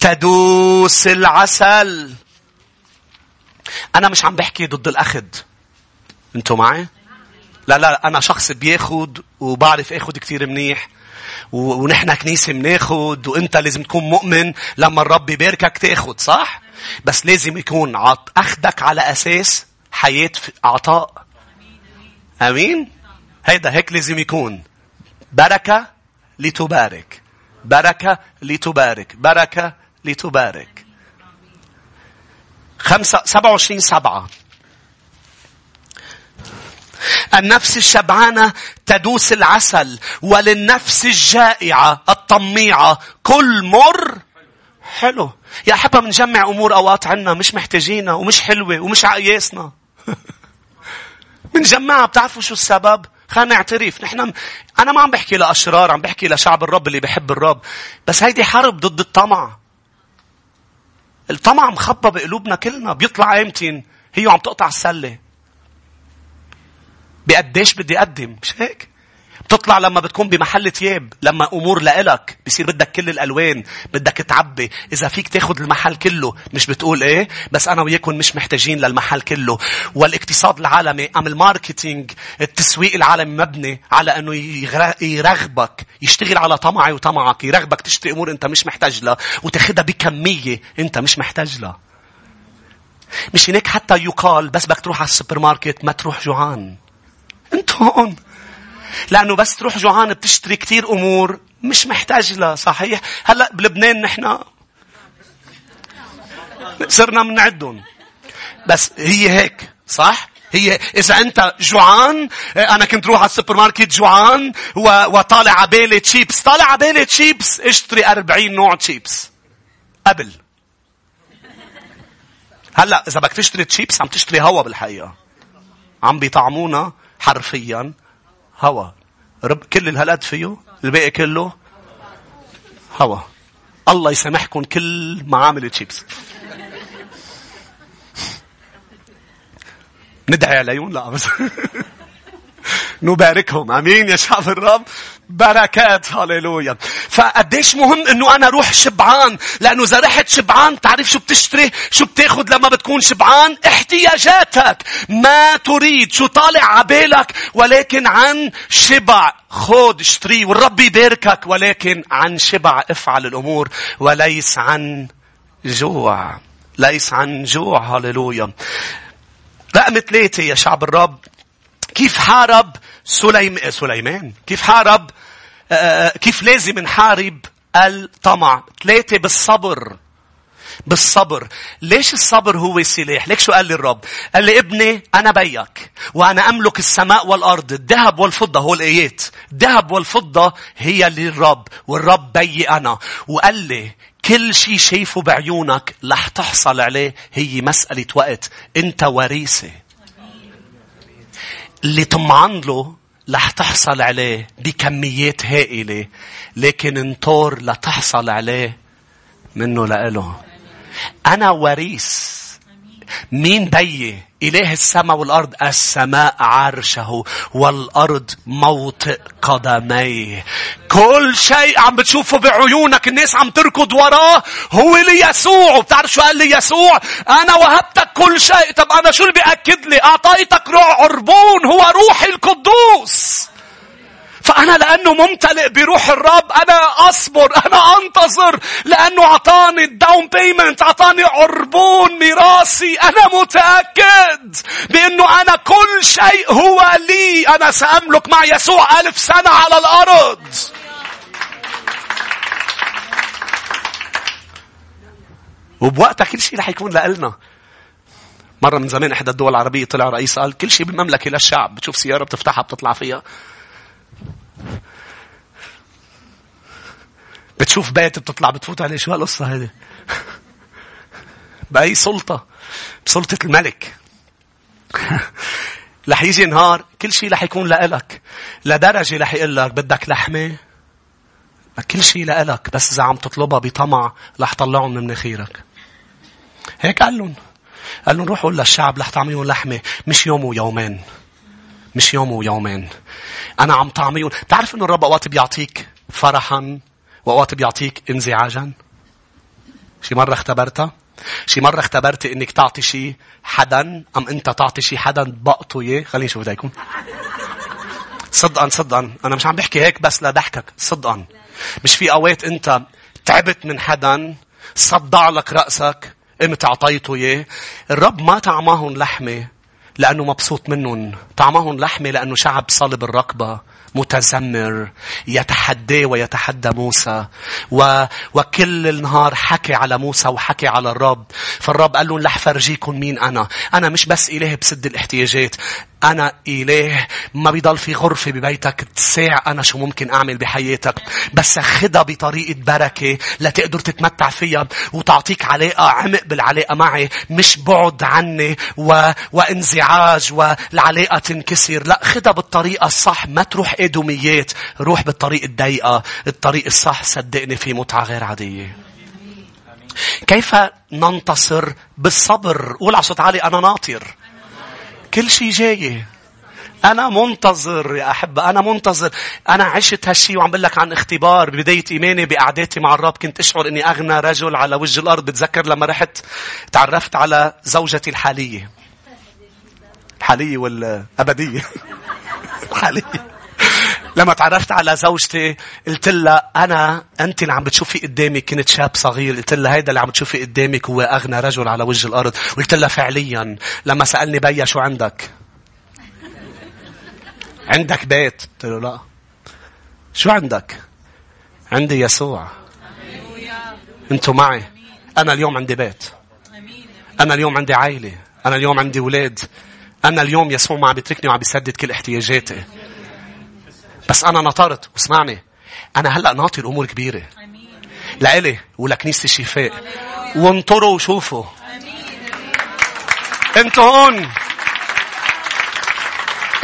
تدوس العسل. أنا مش عم بحكي ضد الأخذ. أنتوا معي؟ لا لا أنا شخص بياخد وبعرف آخد كتير منيح. ونحن كنيسة بناخد وإنت لازم تكون مؤمن لما الرب يباركك تاخد صح؟ بس لازم يكون عط أخدك على أساس حياة عطاء. آمين؟ هيدا هيك لازم يكون. بركة لتبارك. بركة لتبارك. بركة لتبارك. خمسة سبعة وعشرين سبعة. النفس الشبعانة تدوس العسل وللنفس الجائعة الطميعة. كل مر حلو. يا أحبة بنجمع أمور أوقات عنا مش محتاجينها ومش حلوة ومش عقياسنا. بنجمعها بتعرفوا شو السبب؟ خلينا نعترف. نحن أنا ما عم بحكي لأشرار عم بحكي لشعب الرب اللي بحب الرب. بس هيدي حرب ضد الطمع. الطمع مخبى بقلوبنا كلنا بيطلع ايمتين هي عم تقطع السلة. بقديش بدي أقدم مش هيك؟ بتطلع لما بتكون بمحل تياب لما أمور لإلك بصير بدك كل الألوان بدك تعبي إذا فيك تاخذ المحل كله مش بتقول إيه؟ بس أنا وياكم مش محتاجين للمحل كله. والاقتصاد العالمي أم الماركتينج التسويق العالمي مبني على إنه يرغبك يشتغل على طمعي وطمعك يرغبك تشتري أمور أنت مش محتاج لها وتاخذها بكمية أنت مش محتاج لها. مش هناك حتى يقال بس بدك تروح على السوبر ماركت ما تروح جوعان. انت هون لأنه بس تروح جوعان بتشتري كثير أمور. مش محتاج لها صحيح. هلأ بلبنان نحن صرنا بنعدهم بس هي هيك صح؟ هي إذا أنت جوعان أنا كنت روح على السوبر ماركت جوعان وطالع عبالة تشيبس طالع عبالة تشيبس اشتري أربعين نوع تشيبس قبل. هلأ إذا بدك تشتري تشيبس عم تشتري هوا بالحقيقة. عم بيطعمونا. حرفيا هوا. رب كل الهالقد فيه الباقي كله هوا. الله يسامحكم كل معامل تشيبس ندعي عليهم لا بس. نباركهم. آمين يا شعب الرب. بركات هاليلويا فقديش مهم إنه أنا أروح شبعان؟ لأنه إذا رحت شبعان تعرف شو بتشتري؟ شو بتاخد لما بتكون شبعان؟ احتياجاتك. ما تريد. شو طالع عبالك؟ ولكن عن شبع. خود اشتري والرب يباركك. ولكن عن شبع. افعل الأمور. وليس عن جوع. ليس عن جوع. هاليلويا رقم ثلاثة يا شعب الرب. كيف حارب سليم... سليمان؟ كيف حارب آه، آه، كيف لازم نحارب الطمع؟ ثلاثة بالصبر. بالصبر. ليش الصبر هو سلاح؟ ليك شو قال لي الرب قال لي ابني أنا بيك وأنا أملك السماء والأرض الذهب والفضة. هو الآيات. الذهب والفضة هي للرب والرب بي أنا. وقال لي كل شيء شايفه بعيونك رح تحصل عليه. هي مسألة وقت. أنت وريثة. اللي طمعان له رح تحصل عليه بكميات هائلة لكن انطر لتحصل عليه منه لإله. أنا وريث. مين بيي؟ إله السماء والأرض السماء عرشه والأرض موطئ قدميه. كل شيء عم بتشوفه بعيونك الناس عم تركض وراه. هو ليسوع بتعرف شو قال لي يسوع؟ أنا وهبتك كل شيء. طب أنا شو اللي بيأكد لي؟ أعطيتك روح عربون هو روحي القدوس. فأنا لأنه ممتلئ بروح الرب أنا أصبر أنا أنتظر لأنه أعطاني ال down payment أعطاني عربون ميراثي. أنا متأكد بأنه أنا كل شيء هو لي. أنا سأملك مع يسوع ألف سنة على الأرض. وبوقتها كل شيء رح يكون لنا مرة من زمان إحدى الدول العربية طلع رئيس قال كل شيء بالمملكة للشعب. بتشوف سيارة بتفتحها بتطلع فيها. بتشوف بيت بتطلع بتفوت عليه شو هالقصة هذه بأي سلطة؟ بسلطة الملك. رح يجي نهار كل شيء رح يكون لإلك. لدرجة رح يقول لك بدك لحمة؟ كل شيء لإلك بس إذا عم تطلبها بطمع رح طلعهم من مناخيرك. هيك قال لهم. قال لهم روحوا للشعب رح تعملون لحمة مش يوم ويومين. مش يوم ويومين. أنا عم طعميهم بتعرف إنه الرب أوقات بيعطيك فرحا وأوقات بيعطيك انزعاجا؟ شي مرة اختبرتها؟ شي مرة اختبرت إنك تعطي شي حدا أم أنت تعطي شي حدا بقطه إياه؟ خليني نشوف ده يكون صدقا صدقا. أنا مش عم بحكي هيك بس لضحكك. صدقا. مش في أوقات أنت تعبت من حدا صدع لك رأسك قمت أعطيته إياه. الرب ما طعماهم لحمة. لأنه مبسوط منهم. طعماهم لحمة لأنه شعب صلب الرقبة متذمر يتحدى ويتحدى موسى. و... وكل النهار حكي على موسى وحكي على الرب. فالرب قال لهم رح فرجيكم مين أنا. أنا مش بس إله بسد الاحتياجات. أنا إله ما بيضل في غرفة ببيتك تساع أنا شو ممكن أعمل بحياتك. بس خدها بطريقة بركة لتقدر تتمتع فيها وتعطيك علاقة عمق بالعلاقة معي. مش بعد عني و... وانزعاج والعلاقة تنكسر. لا خدها بالطريقة الصح. ما تروح إدوميات روح بالطريق الضيقة الطريق الصح صدقني في متعة غير عادية. كيف ننتصر بالصبر؟ قول على صوت عالي أنا ناطر. كل شيء جاي. أنا منتظر يا أحبة أنا منتظر. أنا عشت هالشي وعم بقول لك عن اختبار ببداية إيماني بقعداتي مع الرب. كنت أشعر إني أغنى رجل على وجه الأرض. بتذكر لما رحت تعرفت على زوجتي الحالية. الحالية والأبدية. الحالية. لما تعرفت على زوجتي قلت لها أنا أنت اللي عم بتشوفي قدامي كنت شاب صغير. قلت لها هيدا اللي عم تشوفي قدامك هو أغنى رجل على وجه الأرض. قلت لها فعليا. لما سألني بيا شو عندك؟ عندك بيت. قلت له لا. شو عندك? عندي يسوع. أنتوا معي. أنا اليوم عندي بيت. أنا اليوم عندي عائلة. أنا اليوم عندي أولاد أنا اليوم يسوع ما عم بيتركني وعم بيسدد كل احتياجاتي. بس أنا نطرت واسمعني. أنا هلأ ناطر أمور كبيرة. لإلي ولكنيسة الشفاء. وانطروا وشوفوا. أنتوا هون.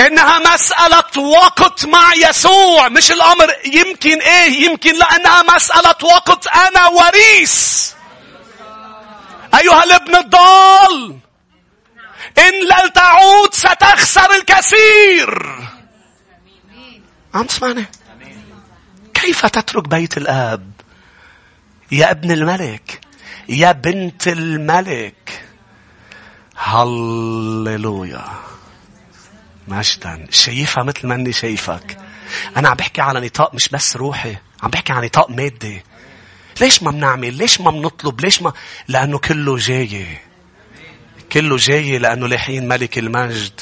إنها مسألة وقت مع يسوع. مش الأمر يمكن إيه يمكن لأنها مسألة وقت. أنا وريث. أيها الابن الضال. إن لن تعود ستخسر الكثير. عم تسمعني؟ كيف تترك بيت الآب؟ يا ابن الملك يا بنت الملك. هللويا. مجدا. شايفها مثل ما أني شايفك. أنا عم بحكي على نطاق مش بس روحي عم بحكي على نطاق مادي. ليش ما بنعمل؟ ليش ما بنطلب؟ ليش ما؟ لأنه كله جاي. كله جاي لأنه لاحين ملك المجد.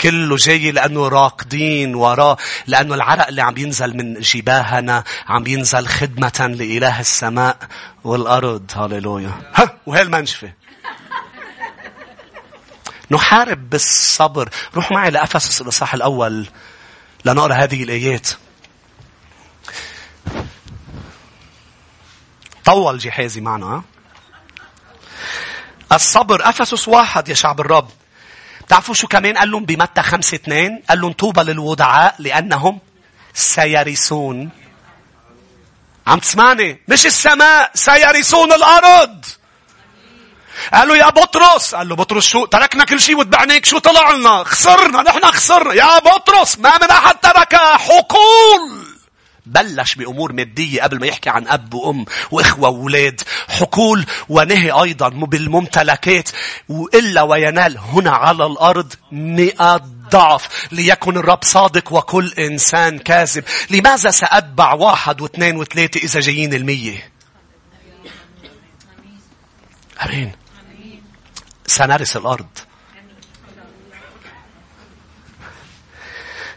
كله جاي لأنه راقدين وراه لأنه العرق اللي عم ينزل من جباهنا عم ينزل خدمة لإله السماء والأرض. هاليلويا. ها وهي المنشفة نحارب بالصبر. روح معي لأفسس الإصحاح الأول لنقرأ هذه الآيات. طول جهازي معنا الصبر. أفسس واحد يا شعب الرب. تعرفوا شو كمان قال لهم بمتى خمسة اثنين؟ قال لهم طوبى للودعاء لأنهم سيرثون عم تسمعني؟ مش السماء سيرثون الأرض. قال له يا بطرس قال له بطرس شو؟ تركنا كل شيء وتبعناك شو طلع لنا؟ خسرنا نحن خسرنا. يا بطرس ما من أحد ترك حقول. بلش بأمور مادية قبل ما يحكي عن أب وأم وإخوة وولاد حقول ونهي أيضا بالممتلكات وإلا وينال هنا على الأرض مئة ضعف ليكن الرب صادق وكل إنسان كاذب. لماذا سأتبع واحد واثنين وثلاثة إذا جايين المية؟ أمين. سنرث الأرض.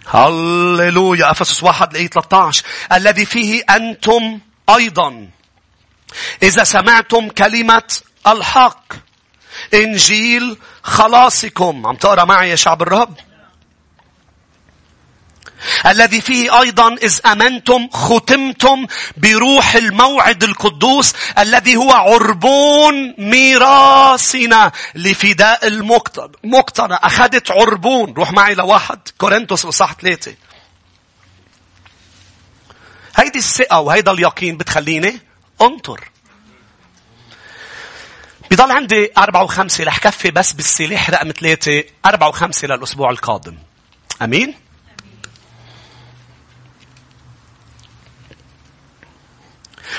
هللويا أفسس واحد لأي 13 الذي فيه أنتم أيضا. إذا سمعتم كلمة الحق. إنجيل خلاصكم. عم تقرأ معي يا شعب الرب الذي فيه أيضا إذ أمنتم ختمتم بروح الموعد القدوس الذي هو عربون ميراثنا لفداء المقتنى مقتنى أخذت عربون. روح معي لواحد. كورنثوس وصح ثلاثة. هيدي الثقة وهيدا اليقين بتخليني أنطر. بضل عندي أربعة وخمسة رح كفي بس بالسلاح رقم ثلاثة أربعة وخمسة للأسبوع القادم. أمين؟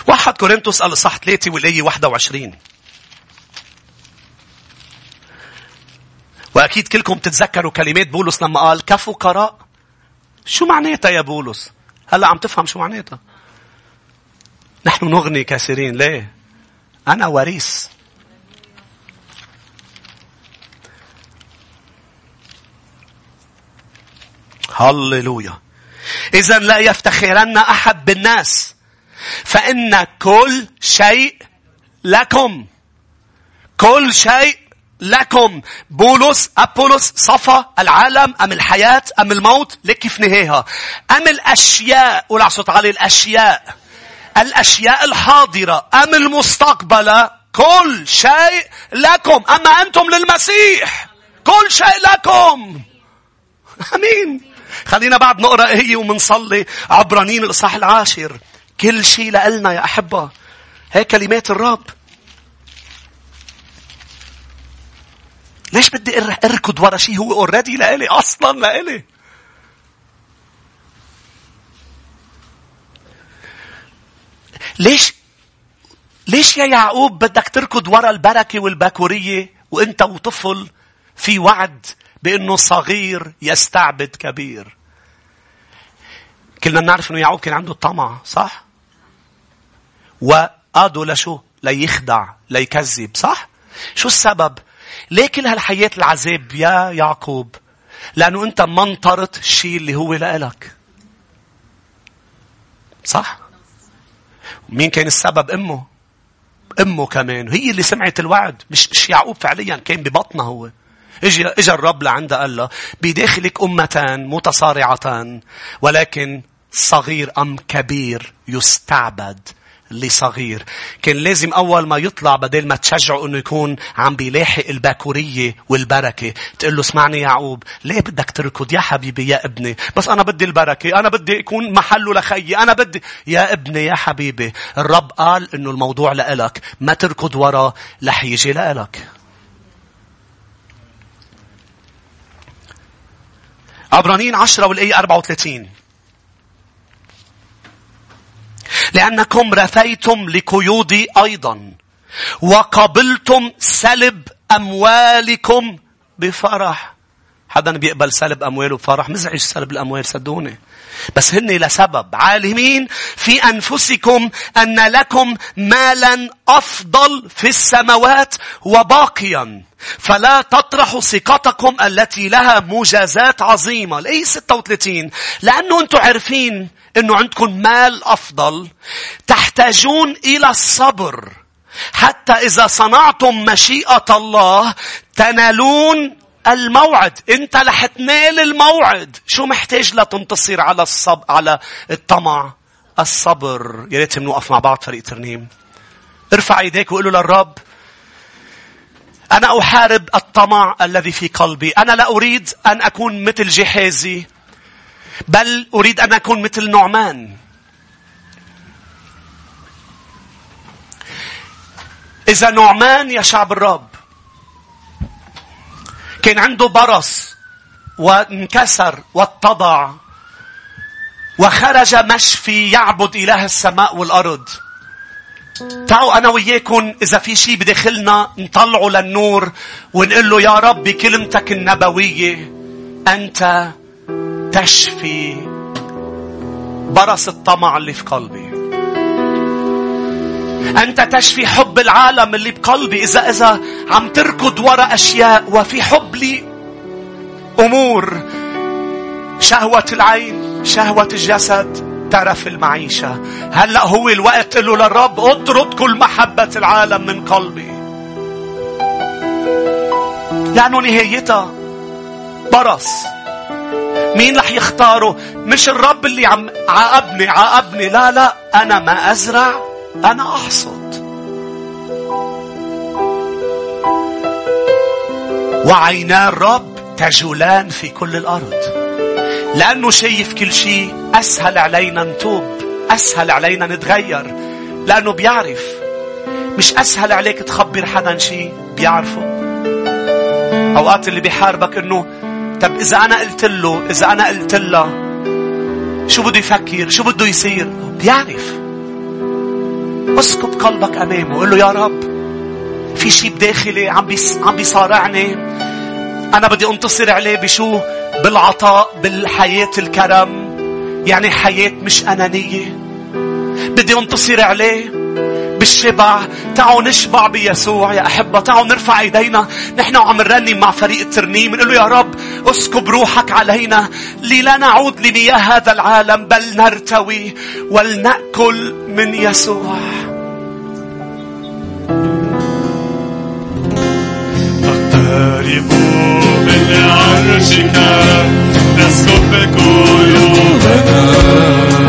واحد كورنثوس الإصحاح 3 والآية 21 وأكيد كلكم تتذكروا كلمات بولس لما قال كفقراء شو معناتها يا بولس؟ هلا عم تفهم شو معناتها. نحن نغني كثيرين ليه؟ أنا وريث. هللويا. إذا لا يفتخرن أحد بالناس فإن كل شيء لكم. كل شيء لكم. بولس أبولس صفى العالم أم الحياة أم الموت؟ لك في نهايها أم الأشياء قول صوت عالي الأشياء. الأشياء الحاضرة. أم المستقبلة. كل شيء لكم. أما أنتم للمسيح. كل شيء لكم. أمين. خلينا بعد نقرأ هي ومنصلي عبرانين الإصحاح العاشر. كل شيء لنا يا أحبة. هيك كلمات الرب. ليش بدي أركض ورا شيء هو اوريدي لإلي؟ أصلا لإلي. ليش ليش يا يعقوب بدك تركض ورا البركة والبكورية وإنت وطفل في وعد بإنه صغير يستعبد كبير؟ كلنا بنعرف إنه يعقوب كان عنده طمع صح؟ وقادوا لشو ليخدع ليكذب صح؟ شو السبب؟ ليه كل هالحياة العذاب يا يعقوب؟ لأنه أنت ما انطرت الشيء اللي هو لإلك. صح؟ مين كان السبب؟ أمه. أمه كمان. هي اللي سمعت الوعد. مش مش يعقوب فعليا كان ببطنها هو. اجى اجى الرب لعندها قال له بداخلك أمتان متصارعتان ولكن صغير أم كبير يستعبد. لصغير. كان لازم أول ما يطلع بدل ما تشجعه أنه يكون عم بيلاحق الباكورية والبركة تقول له اسمعني يعقوب ليه بدك تركض؟ يا حبيبي يا ابني. بس أنا بدي البركة أنا بدي أكون محله لخيي أنا بدي. يا ابني يا حبيبي الرب قال أنه الموضوع لإلك ما تركض ورا رح يجي لإلك. عبرانيين عشرة والآية 34 لأنكم رثيتم لقيودي أيضا. وقبلتم سلب أموالكم بفرح. حدا بيقبل سلب أمواله بفرح مزعج سلب الأموال صدقوني. بس هن لسبب. عالمين في أنفسكم أن لكم مالا أفضل في السماوات وباقيا. فلا تطرحوا ثقتكم التي لها مجازات عظيمة. الأي 36 لأنه أنتم عارفين أنه عندكم مال أفضل. تحتاجون إلى الصبر. حتى إذا صنعتم مشيئة الله تنالون الموعد انت رح تنال الموعد شو محتاج لتنتصر على الصب على الطمع الصبر يا ريت بنوقف مع بعض فريق ترنيم ارفع ايديك وقول له للرب أنا أحارب الطمع الذي في قلبي. أنا لا أريد أن أكون مثل جحيزي. بل أريد أن أكون مثل نعمان. إذا نعمان يا شعب الرب كان عنده برص وانكسر واتضع وخرج مشفي يعبد إله السماء والأرض. تعالوا أنا وياكم إذا في شيء بداخلنا نطلعه للنور ونقول له يا رب بكلمتك النبوية أنت تشفي برص الطمع اللي في قلبي. أنت تشفي حب العالم اللي بقلبي. إذا إذا عم تركض وراء أشياء وفي حب لي أمور. شهوة العين شهوة الجسد ترف المعيشة. هلأ هو الوقت له للرب اطرد كل محبة العالم من قلبي. لأنه نهايتها برص. مين رح يختاره؟ مش الرب اللي عم عاقبني عاقبني. لا لا أنا ما أزرع. أنا أحصد. وعينا الرب تجولان في كل الأرض. لأنه شايف كل شيء أسهل علينا نتوب أسهل علينا نتغير. لأنه بيعرف. مش أسهل عليك تخبر حدا شيء بيعرفه. أوقات اللي بيحاربك إنه طب إذا أنا قلت له إذا أنا قلت لها شو بده يفكر؟ شو بده يصير؟ بيعرف. اسكت قلبك أمامه. قل له يا رب في شيء بداخلي عم عم بيصارعني. أنا بدي أنتصر عليه بشو؟ بالعطاء بالحياة الكرم. يعني حياة مش أنانية. بدي أنتصر عليه بالشبع. تعالوا نشبع بيسوع يا أحبة. تعالوا نرفع إيدينا. نحن وعم نرنم مع فريق الترنيم نقول له يا رب اسكب روحك علينا. للا نعود لمياه هذا العالم. بل نرتوي ولنأكل من يسوع. نقترب من عرشك نسكب قلوبنا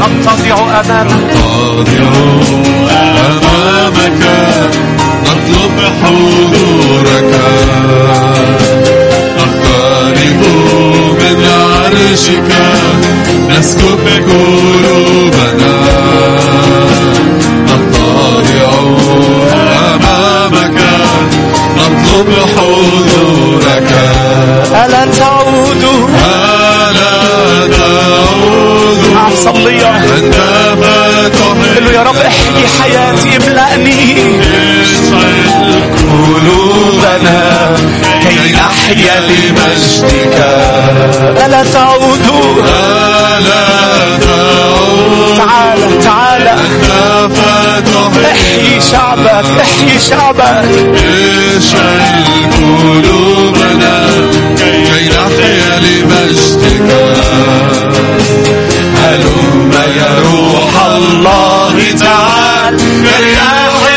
نتضع أمامك نتضع أمامك. نطلب حضورك. نقترب من عرشك. نسكب قلوبنا. نطلب حضورك ألا تعود ألا تعود عم صليها عندما تحب. قل له يا رب احيي حياتي املأني اشعل قلوبنا كي نحيا لمجدك ألا تعود ألا تعود تعال تعال. أنت فتحب احيي شعبك احيي شعبك اشعل قلوبنا كي نحيا لمجدك هلم يا روح الله تعال كرياح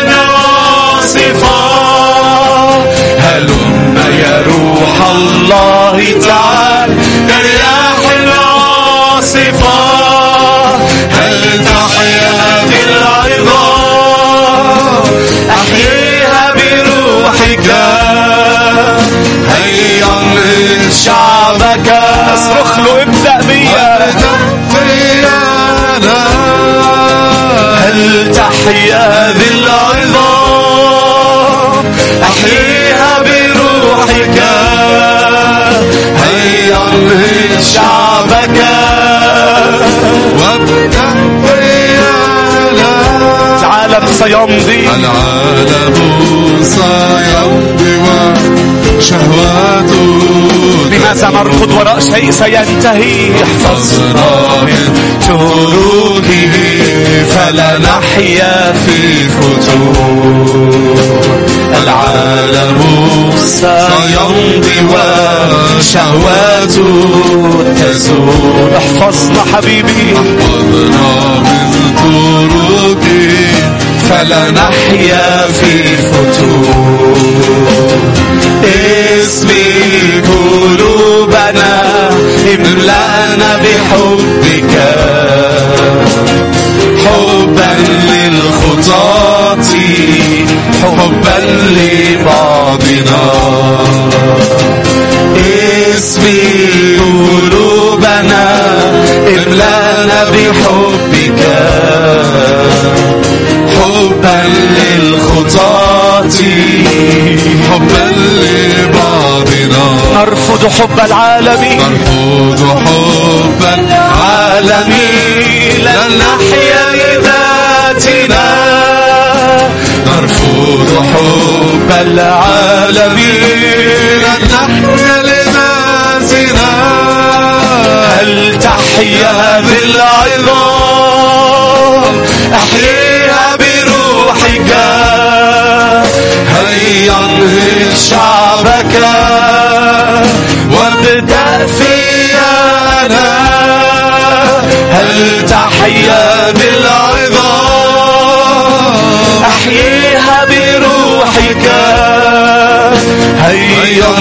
سيمضي. العالم سيمضي وشهواته لماذا نركض وراء شيء سينتهي. احفظنا من تروكه فلا نحيا في فتور العالم سيمضي وشهواته تزول. احفظنا حبيبي. احفظنا من تروكه فلا نحيا في فتور اسمي قلوبنا املأنا بحبك. حبا للخطاة حبا لبعض باطنا اسمي قلوبنا املأنا بحبك. لبعضنا. نرفض حب العالمين. نرفض حب العالمين. لن نحيا لذاتنا نرفض حب العالمين. لن نحيا لذاتنا. هل تحيا بالعظام؟ احييها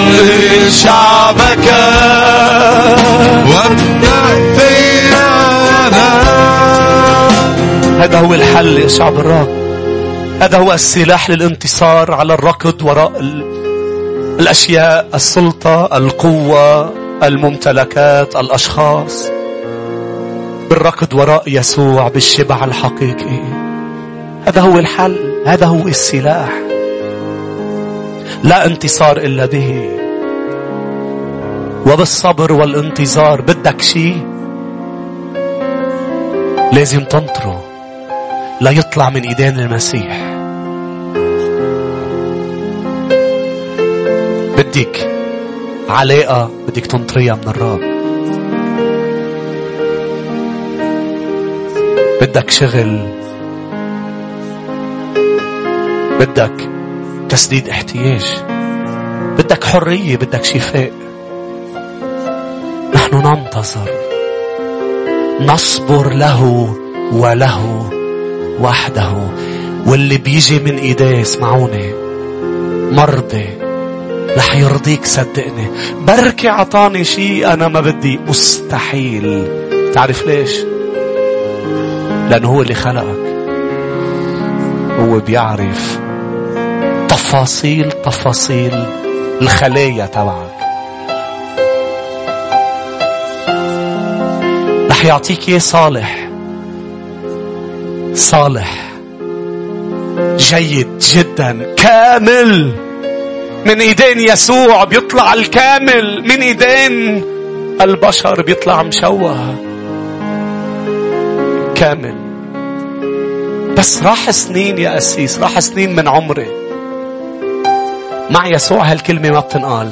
انهض شعبك وابدأ فيا أنا هذا هو الحل يا شعب الرب هذا هو السلاح للانتصار على الركض وراء ال... الأشياء السلطة القوة الممتلكات الأشخاص. بالركض وراء يسوع بالشبع الحقيقي. هذا هو الحل هذا هو السلاح. لا انتصار إلا به. وبالصبر والانتظار بدك شيء لازم تنطره. لا يطلع من إيدين المسيح. بدك علاقة بدك تنطريها من الرب. بدك شغل. بدك تسديد احتياج. بدك حرية بدك شفاء. نحن ننتظر. نصبر له وله وحده. واللي بيجي من ايديه اسمعوني مرضي رح يرضيك صدقني. بركي عطاني شيء أنا ما بدي. مستحيل. تعرف ليش؟ لأنه هو اللي خلقك. هو بيعرف تفاصيل تفاصيل. الخلايا تبعك. رح يعطيك إياه صالح. صالح. جيد جدا. كامل. من إيدين يسوع بيطلع الكامل. من إيدين البشر بيطلع مشوه. كامل. بس راح سنين يا أسيس راح سنين من عمري مع يسوع هالكلمة ما بتنقال.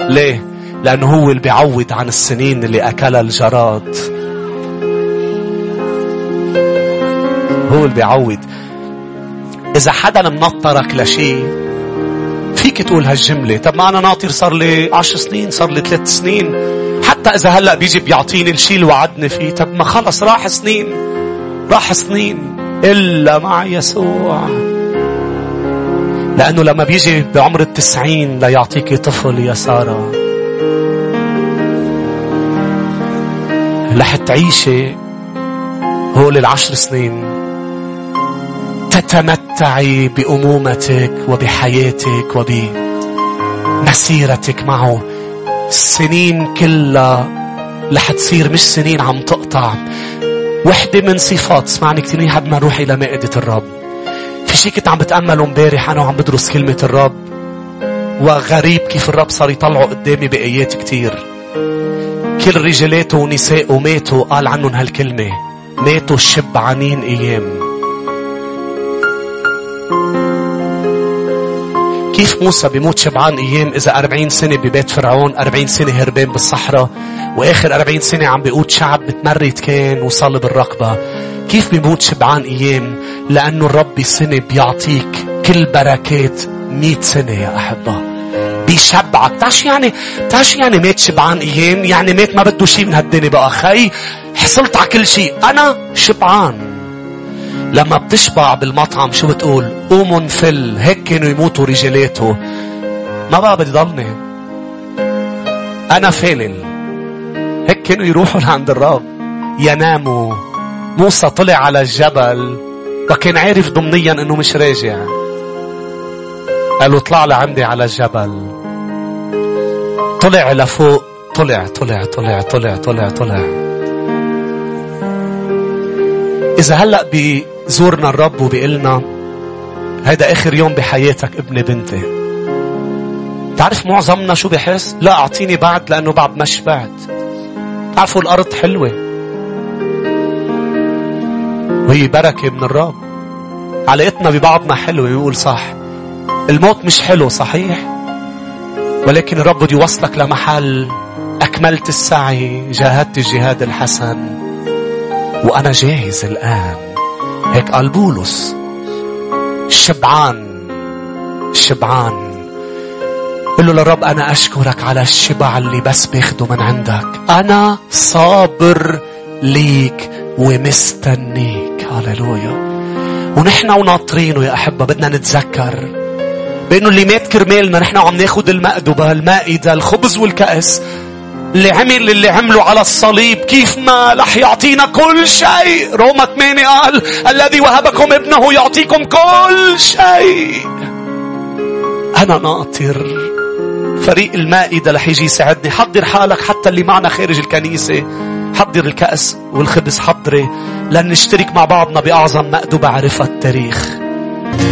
ليه؟ لأنه هو اللي بيعوض عن السنين اللي أكلها الجراد. هو اللي بيعوض. إذا حدا منطرك لشيء فيك تقول هالجملة. طب ما أنا ناطر صار لي عشر سنين صار لي ثلاث سنين. حتى إذا هلأ بيجي بيعطيني الشيء اللي وعدني فيه طب ما خلص راح سنين. راح سنين. إلا مع يسوع. لأنه لما بيجي بعمر التسعين ليعطيك طفل يا سارة. رح تعيشي هول العشر سنين. تتمتعي بأمومتك وبحياتك وبمسيرتك معه. السنين كلها رح تصير مش سنين عم تقطع. وحدة من صفات. اسمعني منيح قبل ما نروح إلى مائدة الرب. في شيء كنت عم بتأمله امبارح أنا وعم بدرس كلمة الرب. وغريب كيف الرب صار يطلعه قدامي بآيات كتير. كل رجالاته ونسائه ماتوا قال عنهم هالكلمة ماتوا شبعانين أيام. كيف موسى بيموت شبعان أيام إذا أربعين سنة ببيت فرعون أربعين سنة هربان بالصحراء وآخر أربعين سنة عم بيقود شعب متمرد كان وصلب الرقبة. كيف بيموت شبعان أيام؟ لأنه الرب بسنة بيعطيك كل بركات مئة سنة يا أحبة. بيشبعك. تعرف يعني تعرف يعني مات شبعان أيام؟ يعني مات ما بده شيء من هالدنيا بقى. خي حصلت على كل شيء أنا شبعان. لما بتشبع بالمطعم شو بتقول؟ قوموا فل هيك كانوا يموتوا رجالاته. ما بقى بدي ضلني. أنا فالل. هيك كانوا يروحوا لعند الرب. يناموا. موسى طلع على الجبل وكان عارف ضمنيا إنه مش راجع. قالوا اطلع لعندي على الجبل. طلع لفوق. طلع طلع طلع طلع طلع طلع. إذا هلأ بزورنا الرب وبيقلنا هيدا آخر يوم بحياتك ابني بنتي. تعرف معظمنا شو بحس؟ لا أعطيني بعد لأنه بعد ما شبعت تعرفوا الأرض حلوة. وهي بركة من الرب. علاقتنا ببعضنا حلوة بيقول صح. الموت مش حلو صحيح. ولكن الرب بده يوصلك لمحل أكملت السعي جاهدت الجهاد الحسن. وأنا جاهز الآن. هيك قال بولس. شبعان شبعان. قل له للرب أنا أشكرك على الشبع اللي بس باخده من عندك. أنا صابر ليك ومستنيك. هللويا ونحن وناطرينه يا أحبة بدنا نتذكر بأنه اللي مات كرمالنا نحن عم ناخد المأدبة المائدة الخبز والكأس. اللي عمل اللي عمله على الصليب كيف ما رح يعطينا كل شيء. روما 8 قال الذي وهبكم ابنه يعطيكم كل شيء. أنا ناطر. فريق المائدة رح يجي يساعدني. حضر حالك حتى اللي معنا خارج الكنيسة. حضر الكأس والخبز حضري لن نشترك مع بعضنا بأعظم مأدبة عرفها التاريخ.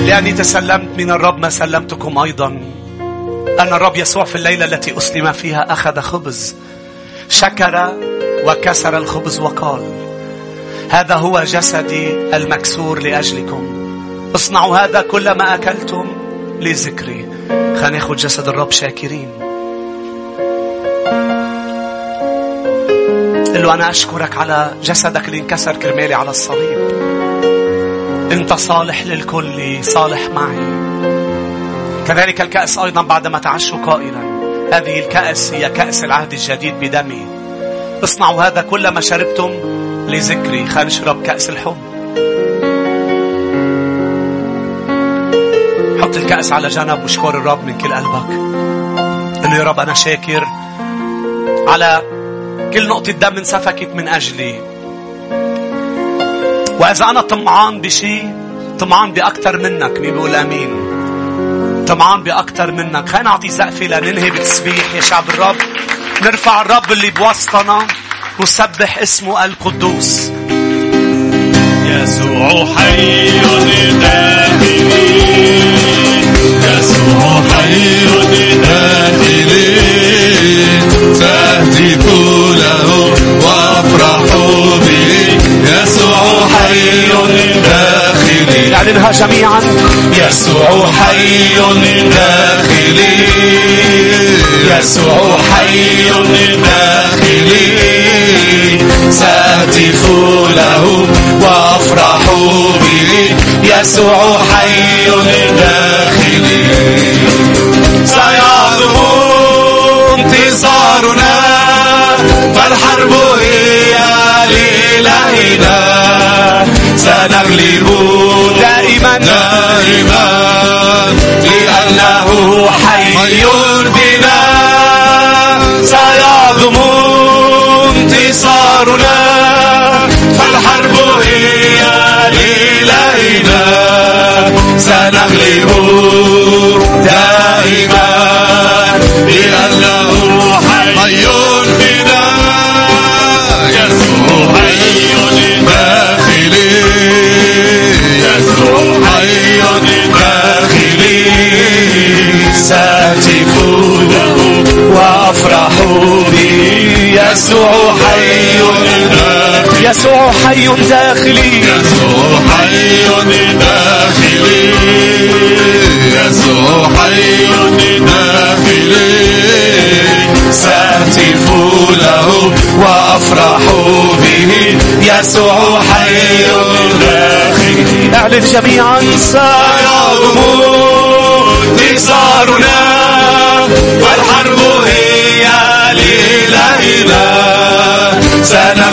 لأني تسلمت من الرب ما سلمتكم أيضا. أن الرب يسوع في الليلة التي أسلم فيها أخذ خبز شكر وكسر الخبز وقال هذا هو جسدي المكسور لأجلكم. اصنعوا هذا كلما أكلتم لذكري. خلينا ناخذ جسد الرب شاكرين. قل له أنا أشكرك على جسدك اللي انكسر كرمالي على الصليب. أنت صالح للكل صالح معي. كذلك الكأس أيضا بعدما تعشوا قائلا. هذه الكأس هي كأس العهد الجديد بدمي. اصنعوا هذا كلما شربتم لذكري. خلينا نشرب كأس الحب. حط الكأس على جنب واشكر الرب من كل قلبك. قل له يا رب أنا شاكر على كل نقطة دم انسفكت من أجلي. وإذا أنا طمعان بشيء طمعان بأكثر منك مين بيقول أمين طمعان بأكثر منك. خلينا نعطي سقفة لننهي بتسبيح يا شعب الرب. نرفع الرب اللي بوسطنا وسبح اسمه القدوس. يسوع حي داخلي يسوع حي داخلي تهتف له وافرح به. يسوع حي داخلي نعلنها جميعا. يسوع حي داخلي يسوع حي داخلي سأهتف له وأفرح به. يسوع حي داخلي سيعظم انتصارنا فالحرب هي لإلهنا سنغلب دائما دائما لأنه حي بنا. سيعظم انتصارنا فالحرب هي لإلهنا سنغلب دائما. يسوع حي داخلي. يسوع حي داخلي. يسوع حي داخلي. يسوع حي داخلي. سأهتف له وأفرح به. يسوع حي داخلي. اعلن جميعا. سيعظم انتصارنا والحرب هي سنغلب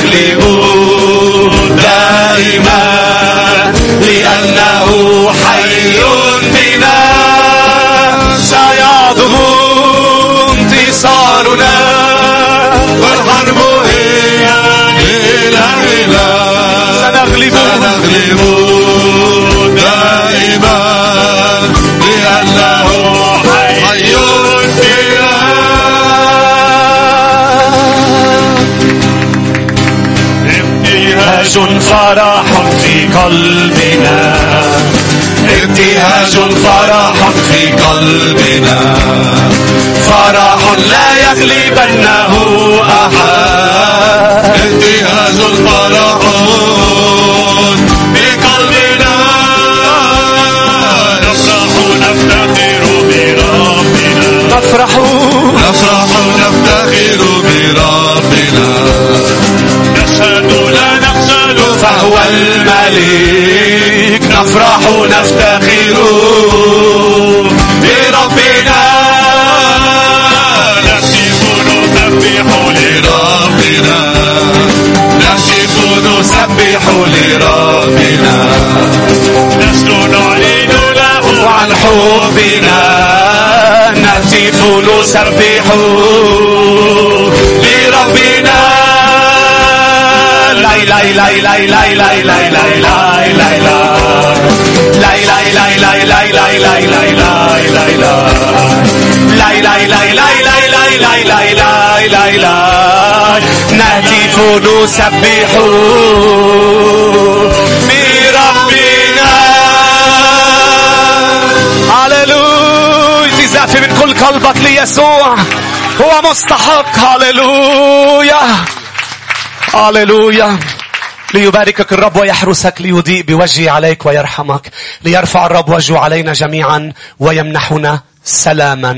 ابتهاج فرح في قلبنا. ابتهاج فرح في قلبنا. فرح لا يغلبنه أحد. ابتهاج فرح في قلبنا. نفرح نفتخر بربنا. نفرح. نفرح نفتخر بربنا. فهو الملك نفرح نفتخر بربنا. نهتف نسبح لربنا. نهتف نسبح لربنا. نحن نعلن له عن حبنا. نهتف نسبح لربنا. نهتف نسبح بربنا هللويا تزافي من كل قلبك ليسوع هو مستحق هللويا هللويا ليباركك الرب ويحرسك ليضيء بوجهه عليك ويرحمك ليرفع الرب وجهه علينا جميعا ويمنحنا سلاما.